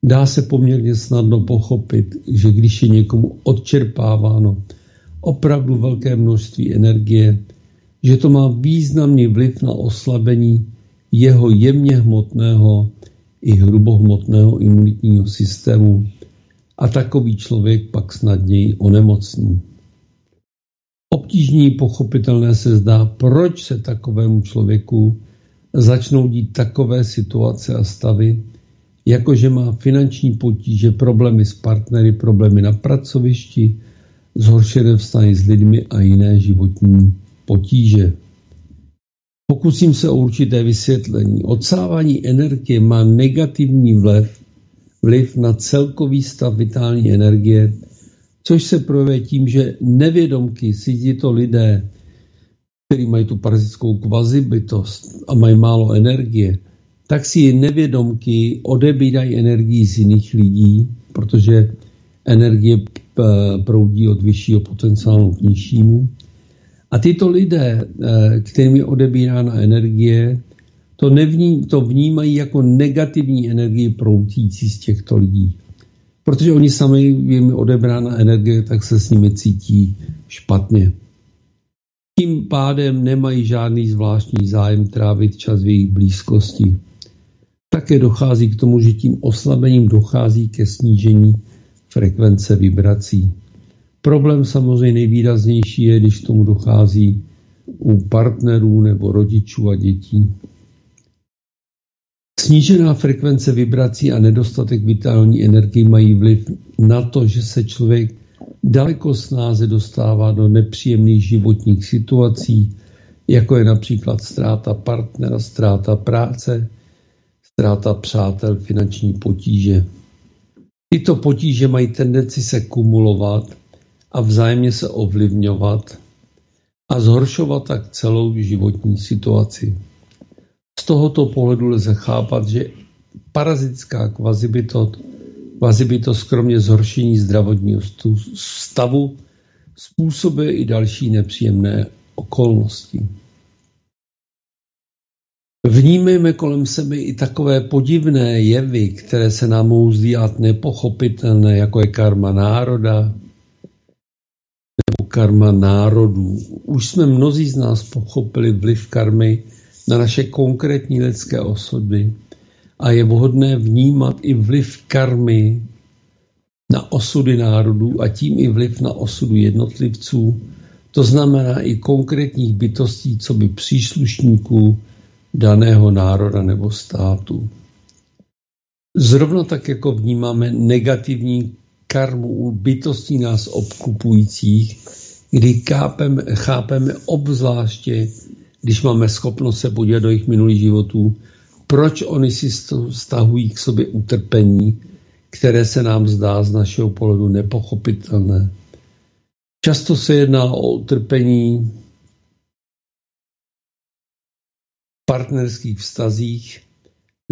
dá se poměrně snadno pochopit, že když je někomu odčerpáváno opravdu velké množství energie, že to má významný vliv na oslabení jeho jemně hmotného i hrubohmotného imunitního systému a takový člověk pak snadněji onemocní. Obtížní pochopitelné se zdá, proč se takovému člověku začnou dít takové situace a stavy, jakože má finanční potíže, problémy s partnery, problémy na pracovišti, zhoršené vztahy s lidmi a jiné životní potíže. Pokusím se o určité vysvětlení. Odsávání energie má negativní vliv, vliv na celkový stav vitální energie, což se projevuje tím, že nevědomky si tito lidé, kteří mají tu parazitskou kvazibytost a mají málo energie, tak si nevědomky odebírají energii z jiných lidí, protože energie proudí od vyššího potenciálu k nižšímu. A tyto lidé, eh, kterým je odebírána energie, to, nevní, to vnímají jako negativní energii proudící z těchto lidí. Protože oni sami jim odebrána energie, tak se s nimi cítí špatně. Tím pádem nemají žádný zvláštní zájem trávit čas v jejich blízkosti. Také dochází k tomu, že tím oslabením dochází ke snížení frekvence vibrací. Problém samozřejmě nejvýraznější je, když tomu dochází u partnerů nebo rodičů a dětí. Snížená frekvence vibrací a nedostatek vitální energie mají vliv na to, že se člověk daleko snáze dostává do nepříjemných životních situací, jako je například ztráta partnera, ztráta práce, ztráta přátel, finanční potíže. Tyto potíže mají tendenci se kumulovat a vzájemně se ovlivňovat a zhoršovat tak celou životní situaci. Z tohoto pohledu lze chápat, že parazitská kvazibytot, kvazibytost kromě zhoršení zdravotního stavu způsobuje i další nepříjemné okolnosti. Vnímejme kolem sebe i takové podivné jevy, které se nám mohou zdát nepochopitelné, jako je karma národa nebo karma národů. Už jsme mnozí z nás pochopili vliv karmy na naše konkrétní lidské osoby a je vhodné vnímat i vliv karmy na osudy národů a tím i vliv na osudu jednotlivců, to znamená i konkrétních bytostí, co by příslušníků daného národa nebo státu. Zrovna tak, jako vnímáme negativní karmu u bytostí nás obklupujících, kdy chápeme, chápeme obzvláště, když máme schopnost se podívat do jejich minulých životů, proč oni si stahují k sobě utrpení, které se nám zdá z našeho pohledu nepochopitelné. Často se jedná o utrpení partnerských vztazích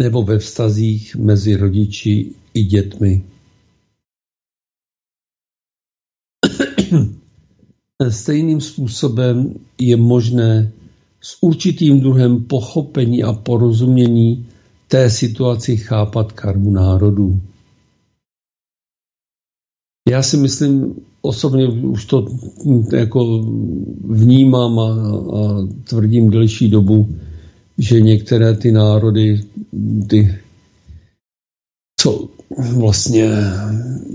nebo ve vztazích mezi rodiči i dětmi. (clears throat) Stejným způsobem je možné s určitým druhem pochopení a porozumění té situaci chápat karmu národů. Já si myslím, osobně už to jako vnímám a, a tvrdím delší dobu, že některé ty národy, ty, co vlastně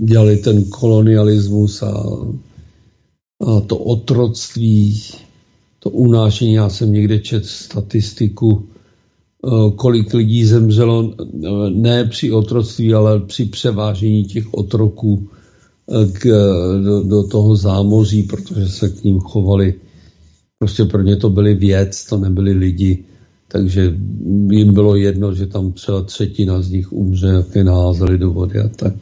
dělali ten kolonialismus a, a to otroctví, to unášení, já jsem někde čet statistiku kolik lidí zemřelo ne při otroctví, ale při převážení těch otroků k, do, do toho zámoří, protože se k ním chovali. Prostě pro ně to byly věc, to nebyli lidi. Takže jim bylo jedno, že tam třeba třetina z nich umře, jak je naházeli do vody a tak.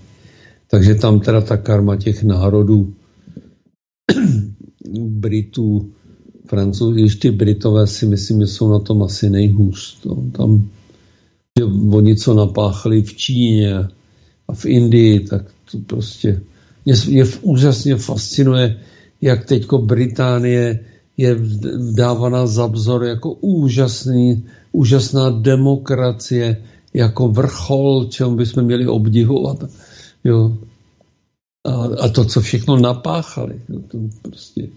Takže tam teda ta karma těch národů, (clears throat) Britů, Francouzů, ještě Britové si myslím, že jsou na tom asi nejhůř. To, tam, že oni co napáchali v Číně a v Indii, tak to prostě mě, mě úžasně fascinuje, jak teďko Británie je vdávaná za vzor jako úžasný, úžasná demokracie, jako vrchol, čemu bychom měli obdivovat. Jo. A, a to, co všechno napáchali. To prostě,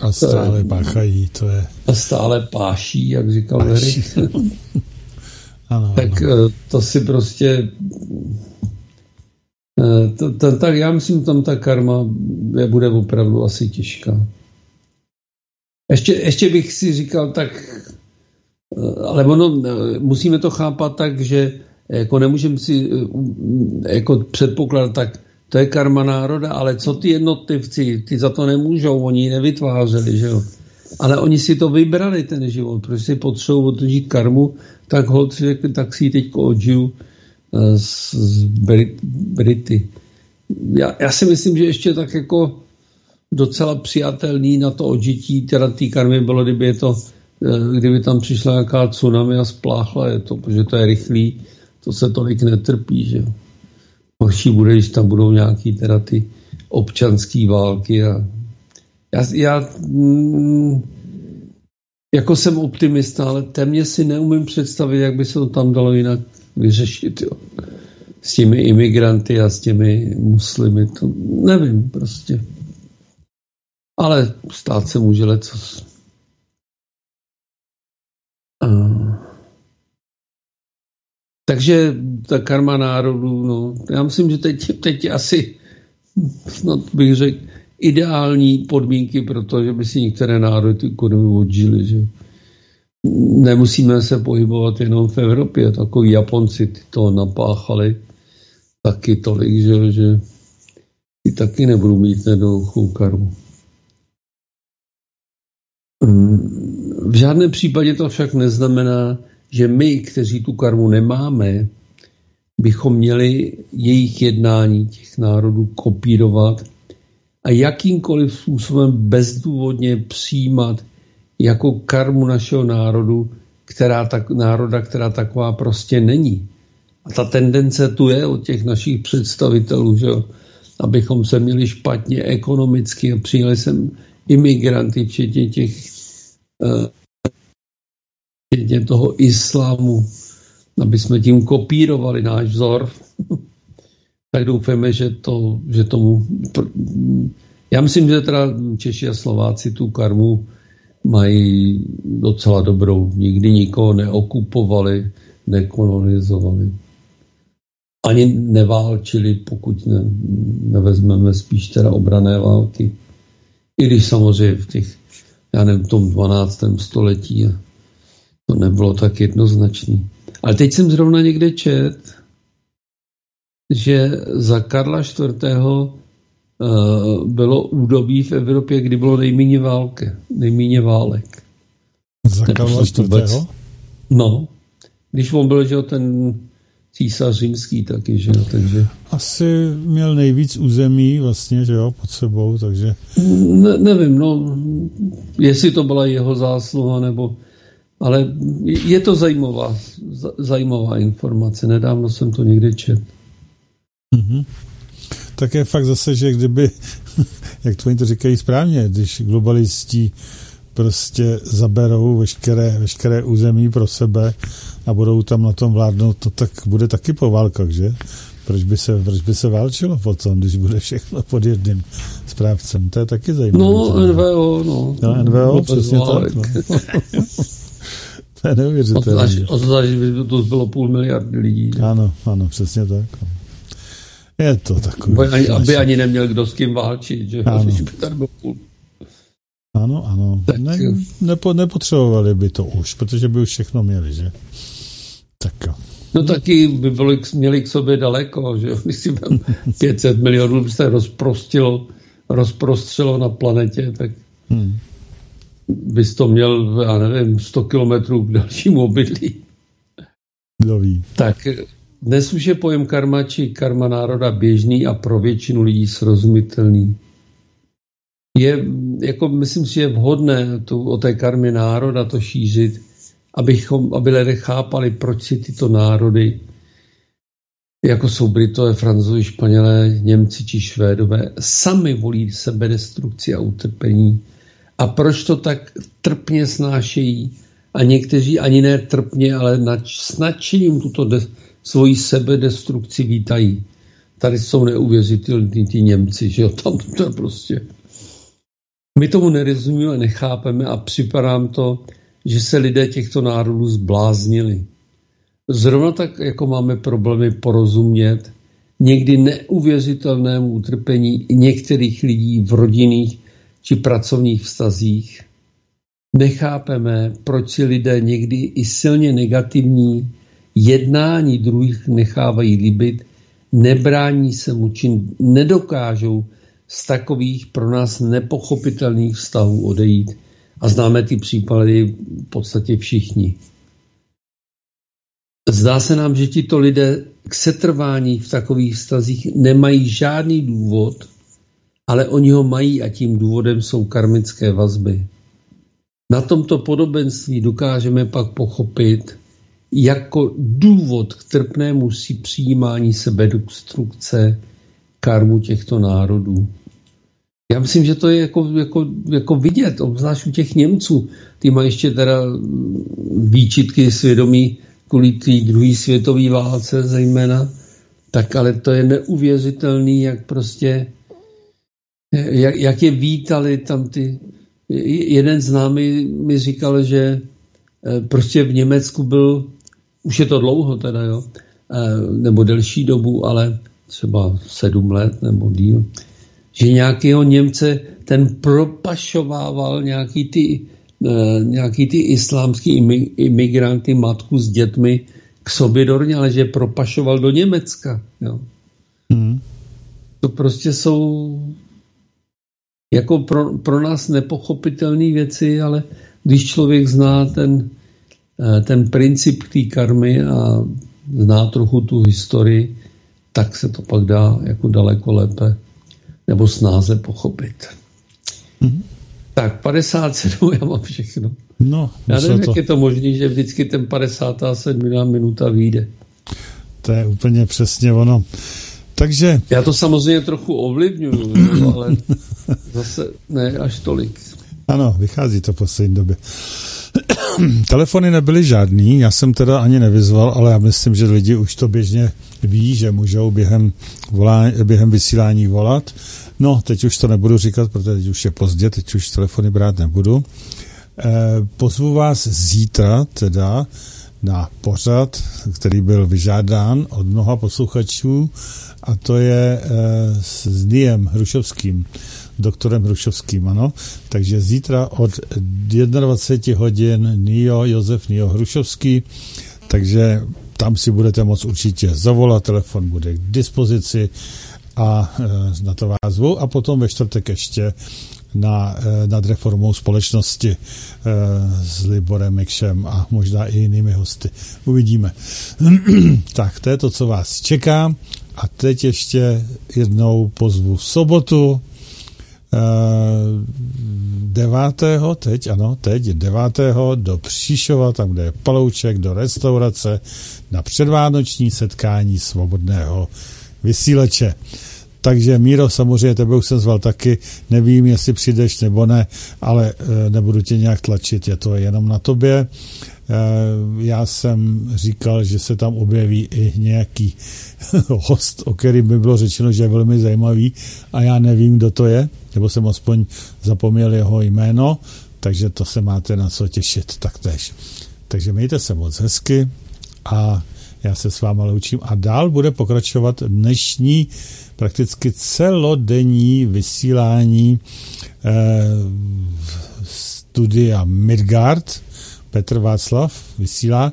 a stále páchají, to je... A stále páší, jak říkal Erik. (laughs) ano, tak ano. Eh, to si prostě... Eh, to, to, tak já myslím, tam ta karma bude opravdu asi těžká. Ještě, ještě bych si říkal tak, eh, ale ono, musíme to chápat tak, že jako nemůžeme si jako předpokládat tak, to je karma národa, ale co ty jednotlivci, ty za to nemůžou, oni ji nevytvářeli, že jo. Ale oni si to vybrali, ten život, protože si potřebují odžít karmu, tak ho řekli, tak si ji teď odžiju eh, z, z Brit, Brity. Já, já si myslím, že ještě tak jako docela přijatelný na to odžití, teda té karmy bylo, kdyby je to, eh, kdyby tam přišla nějaká tsunami a spláchla je to, protože to je rychlý, to se tolik netrpí, že jo. Horší bude, když tam budou nějaký teda ty občanské války. A já, já mm, jako jsem optimista, ale téměř si neumím představit, jak by se to tam dalo jinak vyřešit. Jo. S těmi imigranty a s těmi muslimy. To nevím prostě. Ale stát se může lecos. Takže ta karma národů, no, já myslím, že teď, teď asi, snad bych řekl, ideální podmínky pro to, že by si některé národy tu ekonomii odžili, že nemusíme se pohybovat jenom v Evropě, takový Japonci ty to napáchali taky tolik, že, že ty taky nebudou mít nedochou karmu. V žádném případě to však neznamená, že my, kteří tu karmu nemáme, bychom měli jejich jednání těch národů kopírovat a jakýmkoliv způsobem bezdůvodně přijímat jako karmu našeho národu, která tak, národa, která taková prostě není. A ta tendence tu je od těch našich představitelů, že abychom se měli špatně ekonomicky a přijeli sem imigranty, včetně těch uh, toho islámu, aby jsme tím kopírovali náš vzor, (laughs) tak doufáme, že, to, že tomu... Já myslím, že teda Češi a Slováci tu karmu mají docela dobrou. Nikdy nikoho neokupovali, nekolonizovali. Ani neválčili, pokud ne, nevezmeme spíš teda obrané války. I když samozřejmě v těch, já nevím, tom 12. století to nebylo tak jednoznačný. Ale teď jsem zrovna někde čet, že za Karla IV. Eh, bylo údobí v Evropě, kdy bylo nejméně války, nejméně válek. Za Karla IV. No, když on byl, že ten císař římský taky, že jo, takže... Asi měl nejvíc území vlastně, že jo, pod sebou, takže... Ne, nevím, no, jestli to byla jeho zásluha, nebo ale je to zajímavá, zajímavá informace. Nedávno jsem to někde čet. Mm-hmm. Tak je fakt zase, že kdyby, (laughs) jak to oni to říkají správně, když globalisti prostě zaberou veškeré, veškeré území pro sebe a budou tam na tom vládnout, to tak bude taky po válkách, že? Proč by se, proč by se válčilo potom, když bude všechno pod jedným správcem? To je taky zajímavé. No, NVO, no. No, NVO, přesně tak. No. (laughs) To je neuvěřitelné. By to bylo půl miliardy lidí. Ano, ano, přesně tak. Je to takový. Aby ani, aby ani neměl kdo s kým válčit, že? Ano. By tady byl půl. Ano, ano. Ne, nepo, nepotřebovali by to už, protože by už všechno měli, že? Tak jo. No taky by byli, měli k sobě daleko, že (laughs) si 500 milionů by se rozprostilo, rozprostřelo na planetě, tak hmm. Bys to měl, já nevím, 100 kilometrů k dalšímu obydlí. Kdo ví. Tak dnes už je pojem karma či karma národa běžný a pro většinu lidí srozumitelný. Je, jako myslím si, je vhodné tu, o té karmě národa to šířit, abychom, aby lidé chápali, proč si tyto národy, jako jsou Britové, Francouzi, Španělé, Němci či Švédové, sami volí sebedestrukci a utrpení. A proč to tak trpně snášejí? A někteří ani ne trpně, ale s nadšením tuto de, svoji sebedestrukci vítají. Tady jsou neuvěřitelní ty Němci, že jo, tam to je prostě. My tomu nerozumíme, nechápeme a připadám to, že se lidé těchto národů zbláznili. Zrovna tak, jako máme problémy porozumět někdy neuvěřitelnému utrpení některých lidí v rodinných či pracovních vztazích, nechápeme, proč si lidé někdy i silně negativní jednání druhých nechávají líbit, nebrání se mu, či nedokážou z takových pro nás nepochopitelných vztahů odejít. A známe ty případy v podstatě všichni. Zdá se nám, že tito lidé k setrvání v takových vztazích nemají žádný důvod, ale oni ho mají a tím důvodem jsou karmické vazby. Na tomto podobenství dokážeme pak pochopit, jako důvod k trpnému si přijímání sebedestrukce karmu těchto národů. Já myslím, že to je jako, jako, jako vidět, obzvlášť u těch Němců. Ty mají ještě teda výčitky svědomí kvůli té druhé světové válce zejména, tak ale to je neuvěřitelný, jak prostě, jak, jak je vítali tam ty. Jeden známý mi říkal, že eh, prostě v Německu byl, už je to dlouho teda, jo, eh, nebo delší dobu, ale třeba sedm let nebo díl, že nějakého Němce ten propašovával nějaký ty, uh, nějaký ty islámský imigranty, matku s dětmi k sobě do ale že propašoval do Německa. Jo. Hmm. To prostě jsou jako pro, pro nás nepochopitelné věci, ale když člověk zná ten, eh, ten princip té karmy a zná trochu tu historii, tak se to pak dá jako daleko lépe nebo snáze pochopit. Mm-hmm. Tak 57, (laughs) já mám všechno. No, já nevím, to... jak je to možné, že vždycky ten 57 minuta vyjde. To je úplně přesně ono. Takže... Já to samozřejmě trochu ovlivňuju, (clears throat) ale zase ne až tolik. Ano, vychází to v poslední době. (clears throat) Telefony nebyly žádný, já jsem teda ani nevyzval, ale já myslím, že lidi už to běžně ví, že můžou během, volá, během vysílání volat. No, teď už to nebudu říkat, protože teď už je pozdě, teď už telefony brát nebudu. E, pozvu vás zítra teda na pořad, který byl vyžádán od mnoha posluchačů a to je e, s Niem Hrušovským doktorem Hrušovským, ano. Takže zítra od 21 hodin Nio, Josef Nio Hrušovský, takže tam si budete moct určitě zavolat, telefon bude k dispozici a e, na to vás zvu. A potom ve čtvrtek ještě na, e, nad reformou společnosti e, s Liborem Mikšem a možná i jinými hosty. Uvidíme. (clears throat) tak, to je to, co vás čeká. A teď ještě jednou pozvu v sobotu Eh, devátého, teď ano, teď devátého do Příšova, tam kde je Palouček, do restaurace na předvánoční setkání svobodného vysíleče. Takže Míro, samozřejmě tebe už jsem zval taky, nevím, jestli přijdeš nebo ne, ale e, nebudu tě nějak tlačit, je to jenom na tobě. E, já jsem říkal, že se tam objeví i nějaký (laughs) host, o kterým by bylo řečeno, že je velmi zajímavý a já nevím, kdo to je, nebo jsem aspoň zapomněl jeho jméno, takže to se máte na co těšit taktéž. Takže mějte se moc hezky a já se s váma loučím a dál bude pokračovat dnešní prakticky celodenní vysílání eh, studia Midgard. Petr Václav vysílá.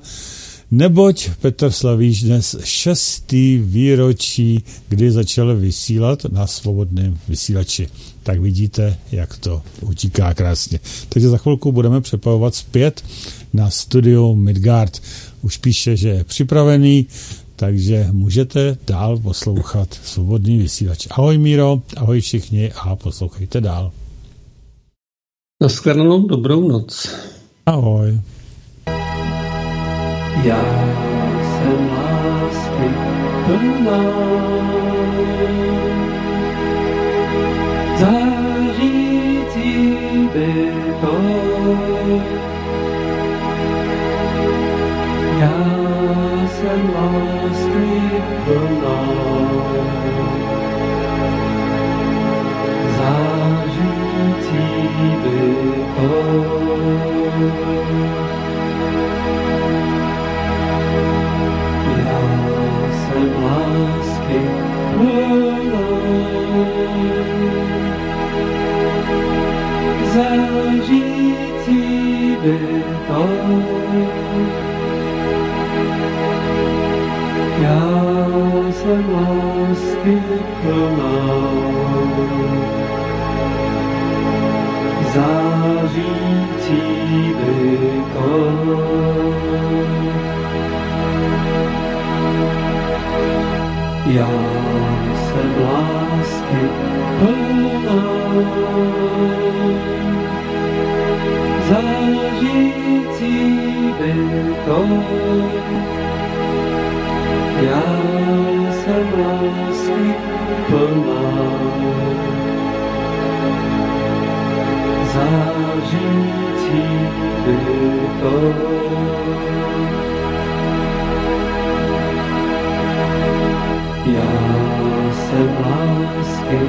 Neboť Petr slaví dnes šestý výročí, kdy začal vysílat na svobodném vysílači. Tak vidíte, jak to utíká krásně. Takže za chvilku budeme přepavovat zpět na studio Midgard. Už píše, že je připravený, takže můžete dál poslouchat svobodný vysílač. Ahoj Míro, ahoj všichni a poslouchejte dál. Naschledanou, dobrou noc. Ahoj. Já jsem lásky plná. Zářící bytoj. Já jsem lásky Zářící bytoj. Já jsem lásky plná. Zářící bytoj. Já jsem lásky plná, zážicí bytou. Já jsem lásky plná, zážicí bytou. П'ясен ласки,